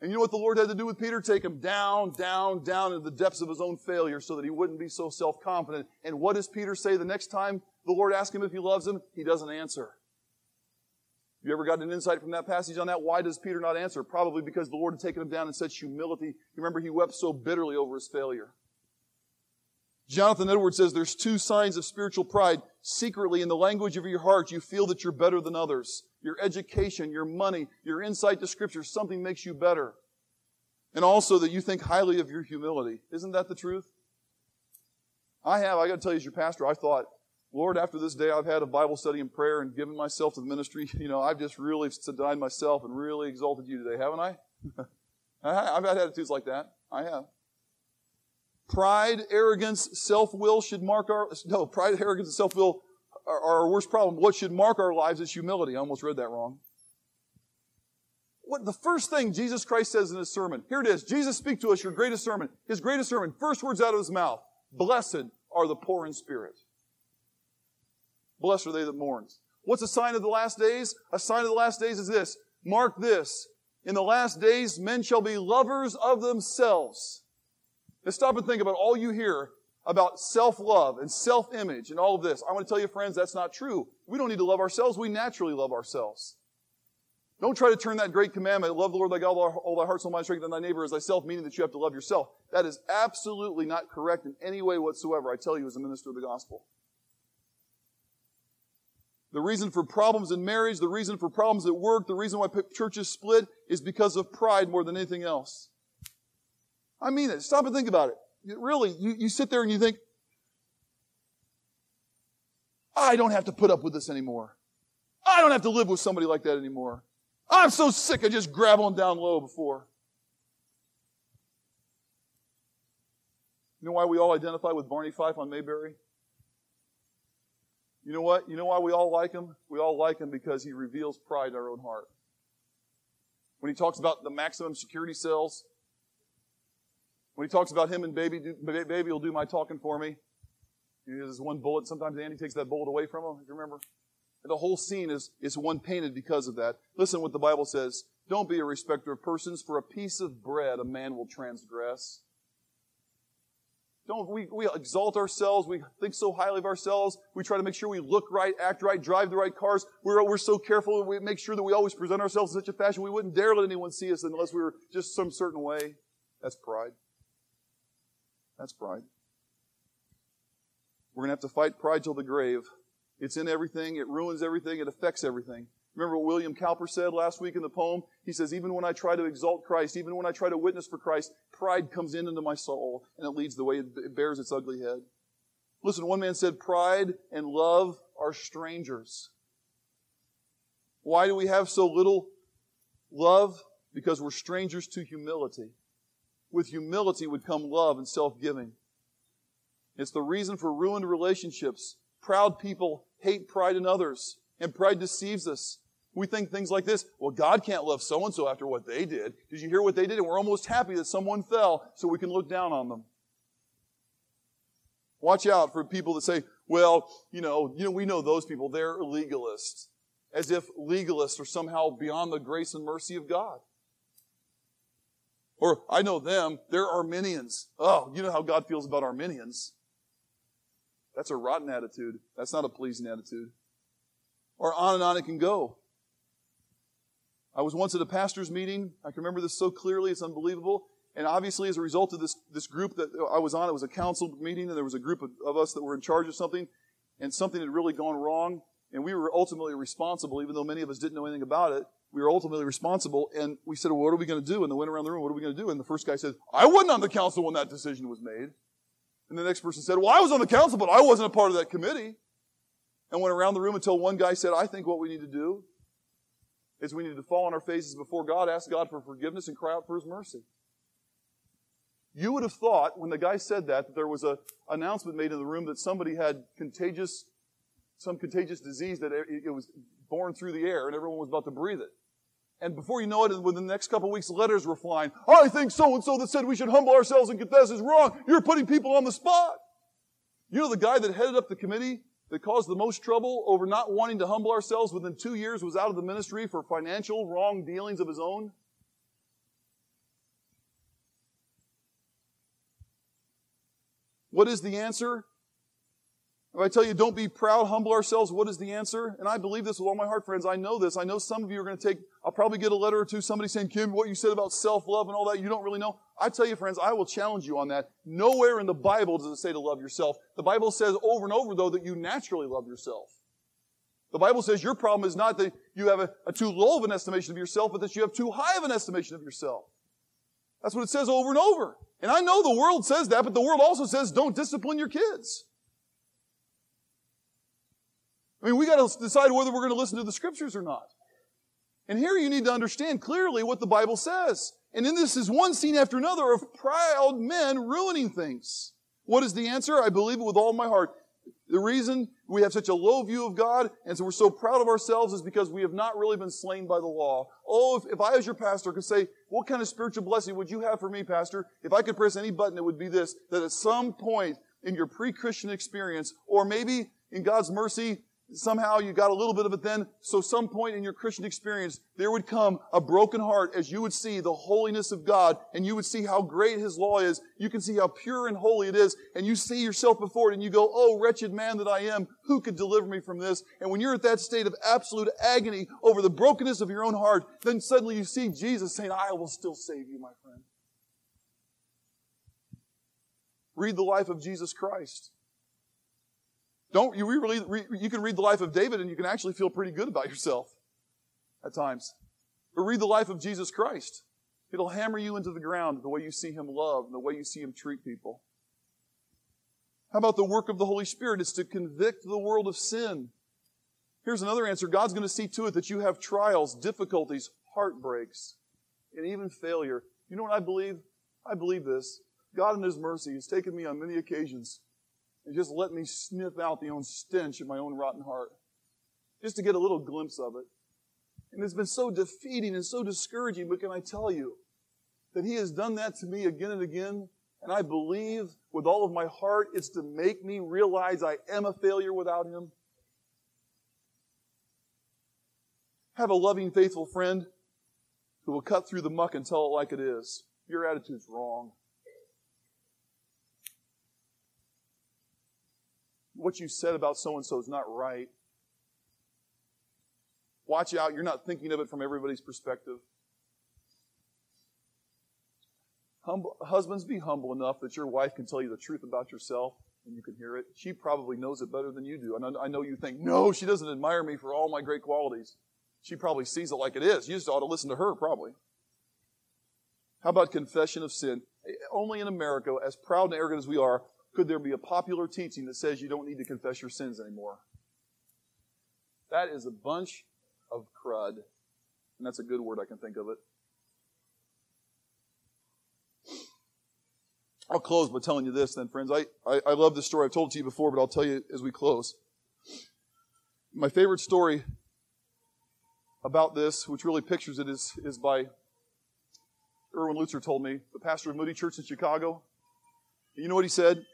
And you know what the Lord had to do with Peter? Take him down, down, down into the depths of his own failure so that he wouldn't be so self-confident. And what does Peter say the next time the Lord asks him if he loves him? He doesn't answer. You ever got an insight from that passage on that? Why does Peter not answer? Probably because the Lord had taken him down in such humility. You remember he wept so bitterly over his failure. Jonathan Edwards says there's two signs of spiritual pride. Secretly, in the language of your heart, you feel that you're better than others. Your education, your money, your insight to scripture, something makes you better. And also that you think highly of your humility. Isn't that the truth? I have, I gotta tell you as your pastor, I thought, Lord, after this day I've had a Bible study and prayer and given myself to the ministry, [laughs] you know, I've just really denied myself and really exalted you today, haven't I? [laughs] I've had attitudes like that. I have. Pride, arrogance, self-will should mark our, no, pride, arrogance, and self-will are, our worst problem. What should mark our lives is humility. I almost read that wrong. What the first thing Jesus Christ says in his sermon, here it is. Jesus speak to us your greatest sermon. His greatest sermon, first words out of his mouth. Blessed are the poor in spirit. Blessed are they that mourns. What's a sign of the last days? A sign of the last days is this. Mark this. In the last days, men shall be lovers of themselves. Now stop and think about all you hear about self-love and self-image and all of this. I want to tell you, friends, that's not true. We don't need to love ourselves. We naturally love ourselves. Don't try to turn that great commandment, love the Lord thy God, all thy heart, soul, mind, strength, and thy neighbor as thyself, meaning that you have to love yourself. That is absolutely not correct in any way whatsoever, I tell you as a minister of the gospel. The reason for problems in marriage, the reason for problems at work, the reason why churches split is because of pride more than anything else. I mean it. Stop and think about it. Really, you, you sit there and you think, I don't have to put up with this anymore. I don't have to live with somebody like that anymore. I'm so sick of just grabbing down low before. You know why we all identify with Barney Fife on Mayberry? You know what? You know why we all like him? We all like him because he reveals pride in our own heart. When he talks about the maximum security cells, when he talks about him and baby, do, baby will do my talking for me. He has one bullet. Sometimes Andy takes that bullet away from him. If you remember, and the whole scene is is one painted because of that. Listen, what the Bible says: Don't be a respecter of persons. For a piece of bread, a man will transgress. Don't we, we exalt ourselves. We think so highly of ourselves. We try to make sure we look right, act right, drive the right cars. We're, we're so careful. We make sure that we always present ourselves in such a fashion we wouldn't dare let anyone see us unless we were just some certain way. That's pride. That's pride. We're going to have to fight pride till the grave. It's in everything. It ruins everything. It affects everything. Remember what William Cowper said last week in the poem? He says, even when I try to exalt Christ, even when I try to witness for Christ, pride comes in into my soul and it leads the way it bears its ugly head. Listen, one man said, pride and love are strangers. Why do we have so little love? Because we're strangers to humility. With humility would come love and self-giving. It's the reason for ruined relationships. Proud people hate pride in others, and pride deceives us. We think things like this, well, God can't love so and so after what they did. Did you hear what they did? And we're almost happy that someone fell so we can look down on them. Watch out for people that say, well, you know, you know, we know those people, they're legalists. As if legalists are somehow beyond the grace and mercy of God. Or I know them, they're Arminians. Oh, you know how God feels about Arminians. That's a rotten attitude. That's not a pleasing attitude. Or on and on it can go. I was once at a pastor's meeting. I can remember this so clearly, it's unbelievable. And obviously, as a result of this, this group that I was on, it was a council meeting, and there was a group of, of us that were in charge of something, and something had really gone wrong, and we were ultimately responsible, even though many of us didn't know anything about it. We were ultimately responsible, and we said, well, what are we going to do? And they went around the room, what are we going to do? And the first guy said, I wasn't on the council when that decision was made. And the next person said, well, I was on the council, but I wasn't a part of that committee. And went around the room until one guy said, I think what we need to do is we need to fall on our faces before God, ask God for forgiveness, and cry out for His mercy. You would have thought when the guy said that, that there was an announcement made in the room that somebody had contagious, some contagious disease that it was born through the air and everyone was about to breathe it. And before you know it, within the next couple of weeks, letters were flying. I think so and so that said we should humble ourselves and confess is wrong. You're putting people on the spot. You know the guy that headed up the committee that caused the most trouble over not wanting to humble ourselves within two years was out of the ministry for financial wrong dealings of his own? What is the answer? If I tell you, don't be proud, humble ourselves, what is the answer? And I believe this with all my heart, friends. I know this. I know some of you are going to take, I'll probably get a letter or two, somebody saying, Kim, what you said about self-love and all that, you don't really know. I tell you, friends, I will challenge you on that. Nowhere in the Bible does it say to love yourself. The Bible says over and over, though, that you naturally love yourself. The Bible says your problem is not that you have a, a too low of an estimation of yourself, but that you have too high of an estimation of yourself. That's what it says over and over. And I know the world says that, but the world also says don't discipline your kids. I mean, we got to decide whether we're going to listen to the scriptures or not. And here you need to understand clearly what the Bible says. And in this is one scene after another of proud men ruining things. What is the answer? I believe it with all my heart. The reason we have such a low view of God and so we're so proud of ourselves is because we have not really been slain by the law. Oh, if, if I as your pastor could say, what kind of spiritual blessing would you have for me, pastor? If I could press any button, it would be this, that at some point in your pre-Christian experience, or maybe in God's mercy, somehow you got a little bit of it then. So some point in your Christian experience, there would come a broken heart as you would see the holiness of God and you would see how great His law is. You can see how pure and holy it is and you see yourself before it and you go, Oh, wretched man that I am, who could deliver me from this? And when you're at that state of absolute agony over the brokenness of your own heart, then suddenly you see Jesus saying, I will still save you, my friend. Read the life of Jesus Christ. Don't you really? You can read the life of David and you can actually feel pretty good about yourself at times. But read the life of Jesus Christ. It'll hammer you into the ground the way you see him love and the way you see him treat people. How about the work of the Holy Spirit? It's to convict the world of sin. Here's another answer. God's going to see to it that you have trials, difficulties, heartbreaks, and even failure. You know what I believe? I believe this. God in His mercy has taken me on many occasions and just let me sniff out the own stench of my own rotten heart. Just to get a little glimpse of it. And it's been so defeating and so discouraging, but can I tell you that He has done that to me again and again? And I believe with all of my heart it's to make me realize I am a failure without Him. Have a loving, faithful friend who will cut through the muck and tell it like it is. Your attitude's wrong. What you said about so and so is not right. Watch out, you're not thinking of it from everybody's perspective. Humble, husbands, be humble enough that your wife can tell you the truth about yourself and you can hear it. She probably knows it better than you do. And I know you think, no, she doesn't admire me for all my great qualities. She probably sees it like it is. You just ought to listen to her, probably. How about confession of sin? Only in America, as proud and arrogant as we are, could there be a popular teaching that says you don't need to confess your sins anymore? That is a bunch of crud. And that's a good word, I can think of it. I'll close by telling you this then, friends. I, I, I love this story. I've told it to you before, but I'll tell you as we close. My favorite story about this, which really pictures it, is, is by Erwin Lutzer told me, the pastor of Moody Church in Chicago. You know what he said?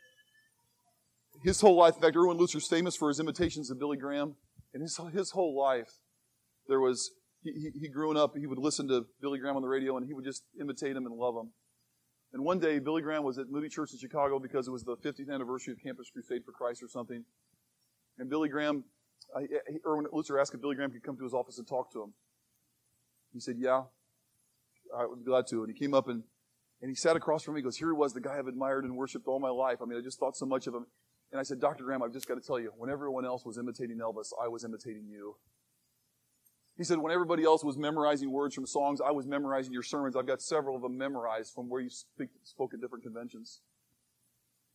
His whole life, in fact, Erwin Lutzer's famous for his imitations of Billy Graham. And his, his whole life, there was, he, he, he grew up, he would listen to Billy Graham on the radio and he would just imitate him and love him. And one day, Billy Graham was at Moody Church in Chicago because it was the 50th anniversary of Campus Crusade for Christ or something. And Billy Graham, uh, Erwin Lutzer asked if Billy Graham could come to his office and talk to him. He said, yeah, I would be glad to. And he came up and, and he sat across from me. He goes, here he was, the guy I've admired and worshiped all my life. I mean, I just thought so much of him. And I said, Dr. Graham, I've just got to tell you, when everyone else was imitating Elvis, I was imitating you. He said, when everybody else was memorizing words from songs, I was memorizing your sermons. I've got several of them memorized from where you speak, spoke at different conventions.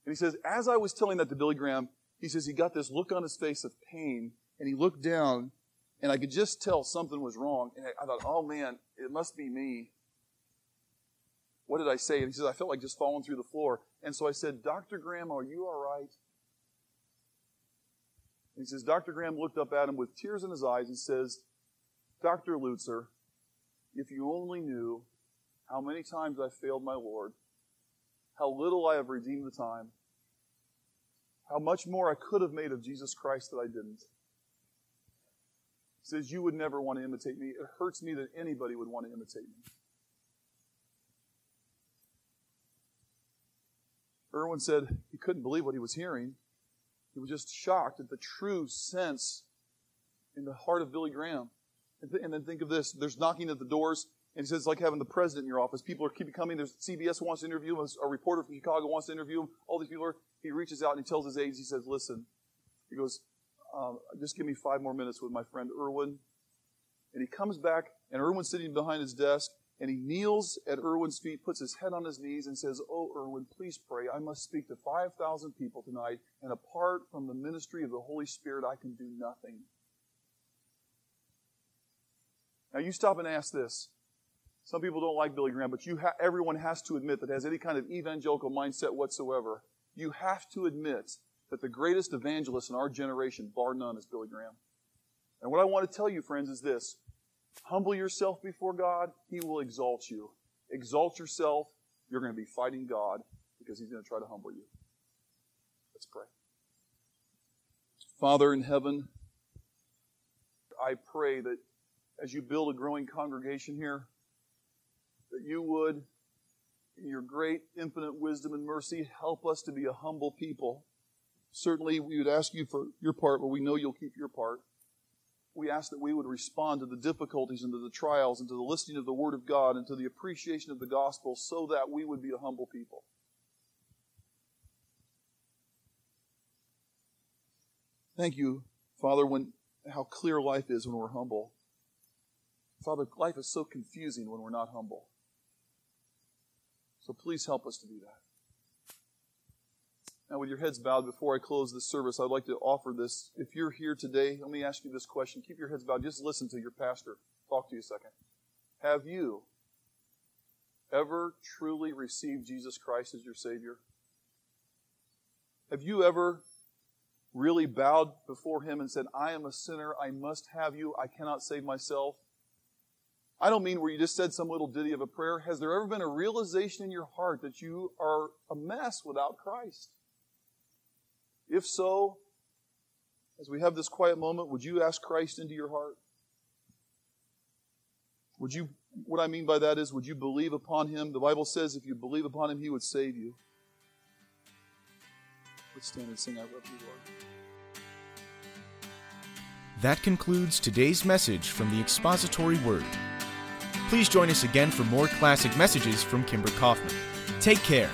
And he says, as I was telling that to Billy Graham, he says he got this look on his face of pain, and he looked down, and I could just tell something was wrong. And I thought, oh man, it must be me. What did I say? And he says, I felt like just falling through the floor. And so I said, Dr. Graham, are you all right? He says, Dr. Graham looked up at him with tears in his eyes and says, Dr. Lutzer, if you only knew how many times I failed my Lord, how little I have redeemed the time, how much more I could have made of Jesus Christ that I didn't. He says, You would never want to imitate me. It hurts me that anybody would want to imitate me. Erwin said he couldn't believe what he was hearing. He was just shocked at the true sense in the heart of Billy Graham. And, th- and then think of this there's knocking at the doors, and he says it's like having the president in your office. People are keep coming. There's CBS wants to interview him. A reporter from Chicago wants to interview him. All these people are. He reaches out and he tells his aides. He says, "Listen." He goes, um, "Just give me five more minutes with my friend Erwin. And he comes back, and Erwin's sitting behind his desk, and he kneels at Erwin's feet, puts his head on his knees, and says, Oh, Erwin, please pray. I must speak to 5,000 people tonight, and apart from the ministry of the Holy Spirit, I can do nothing. Now, you stop and ask this. Some people don't like Billy Graham, but you ha- everyone has to admit that has any kind of evangelical mindset whatsoever. You have to admit that the greatest evangelist in our generation, bar none, is Billy Graham. And what I want to tell you, friends, is this Humble yourself before God, He will exalt you. Exalt yourself, you're going to be fighting God because He's going to try to humble you. Let's pray. Father in heaven, I pray that as you build a growing congregation here, that you would, in your great infinite wisdom and mercy, help us to be a humble people. Certainly, we would ask you for your part, but we know you'll keep your part we ask that we would respond to the difficulties and to the trials and to the listening of the Word of God and to the appreciation of the gospel so that we would be a humble people. Thank you, Father, when how clear life is when we're humble. Father, life is so confusing when we're not humble. So please help us to do that. Now, with your heads bowed, before I close this service, I'd like to offer this. If you're here today, let me ask you this question. Keep your heads bowed. Just listen to your pastor talk to you a second. Have you ever truly received Jesus Christ as your Savior? Have you ever really bowed before Him and said, I am a sinner. I must have you. I cannot save myself? I don't mean where you just said some little ditty of a prayer. Has there ever been a realization in your heart that you are a mess without Christ? If so, as we have this quiet moment, would you ask Christ into your heart? Would you, what I mean by that is, would you believe upon him? The Bible says if you believe upon him, he would save you. Let's stand and sing, I love you, Lord. That concludes today's message from the Expository Word. Please join us again for more classic messages from Kimber Kaufman. Take care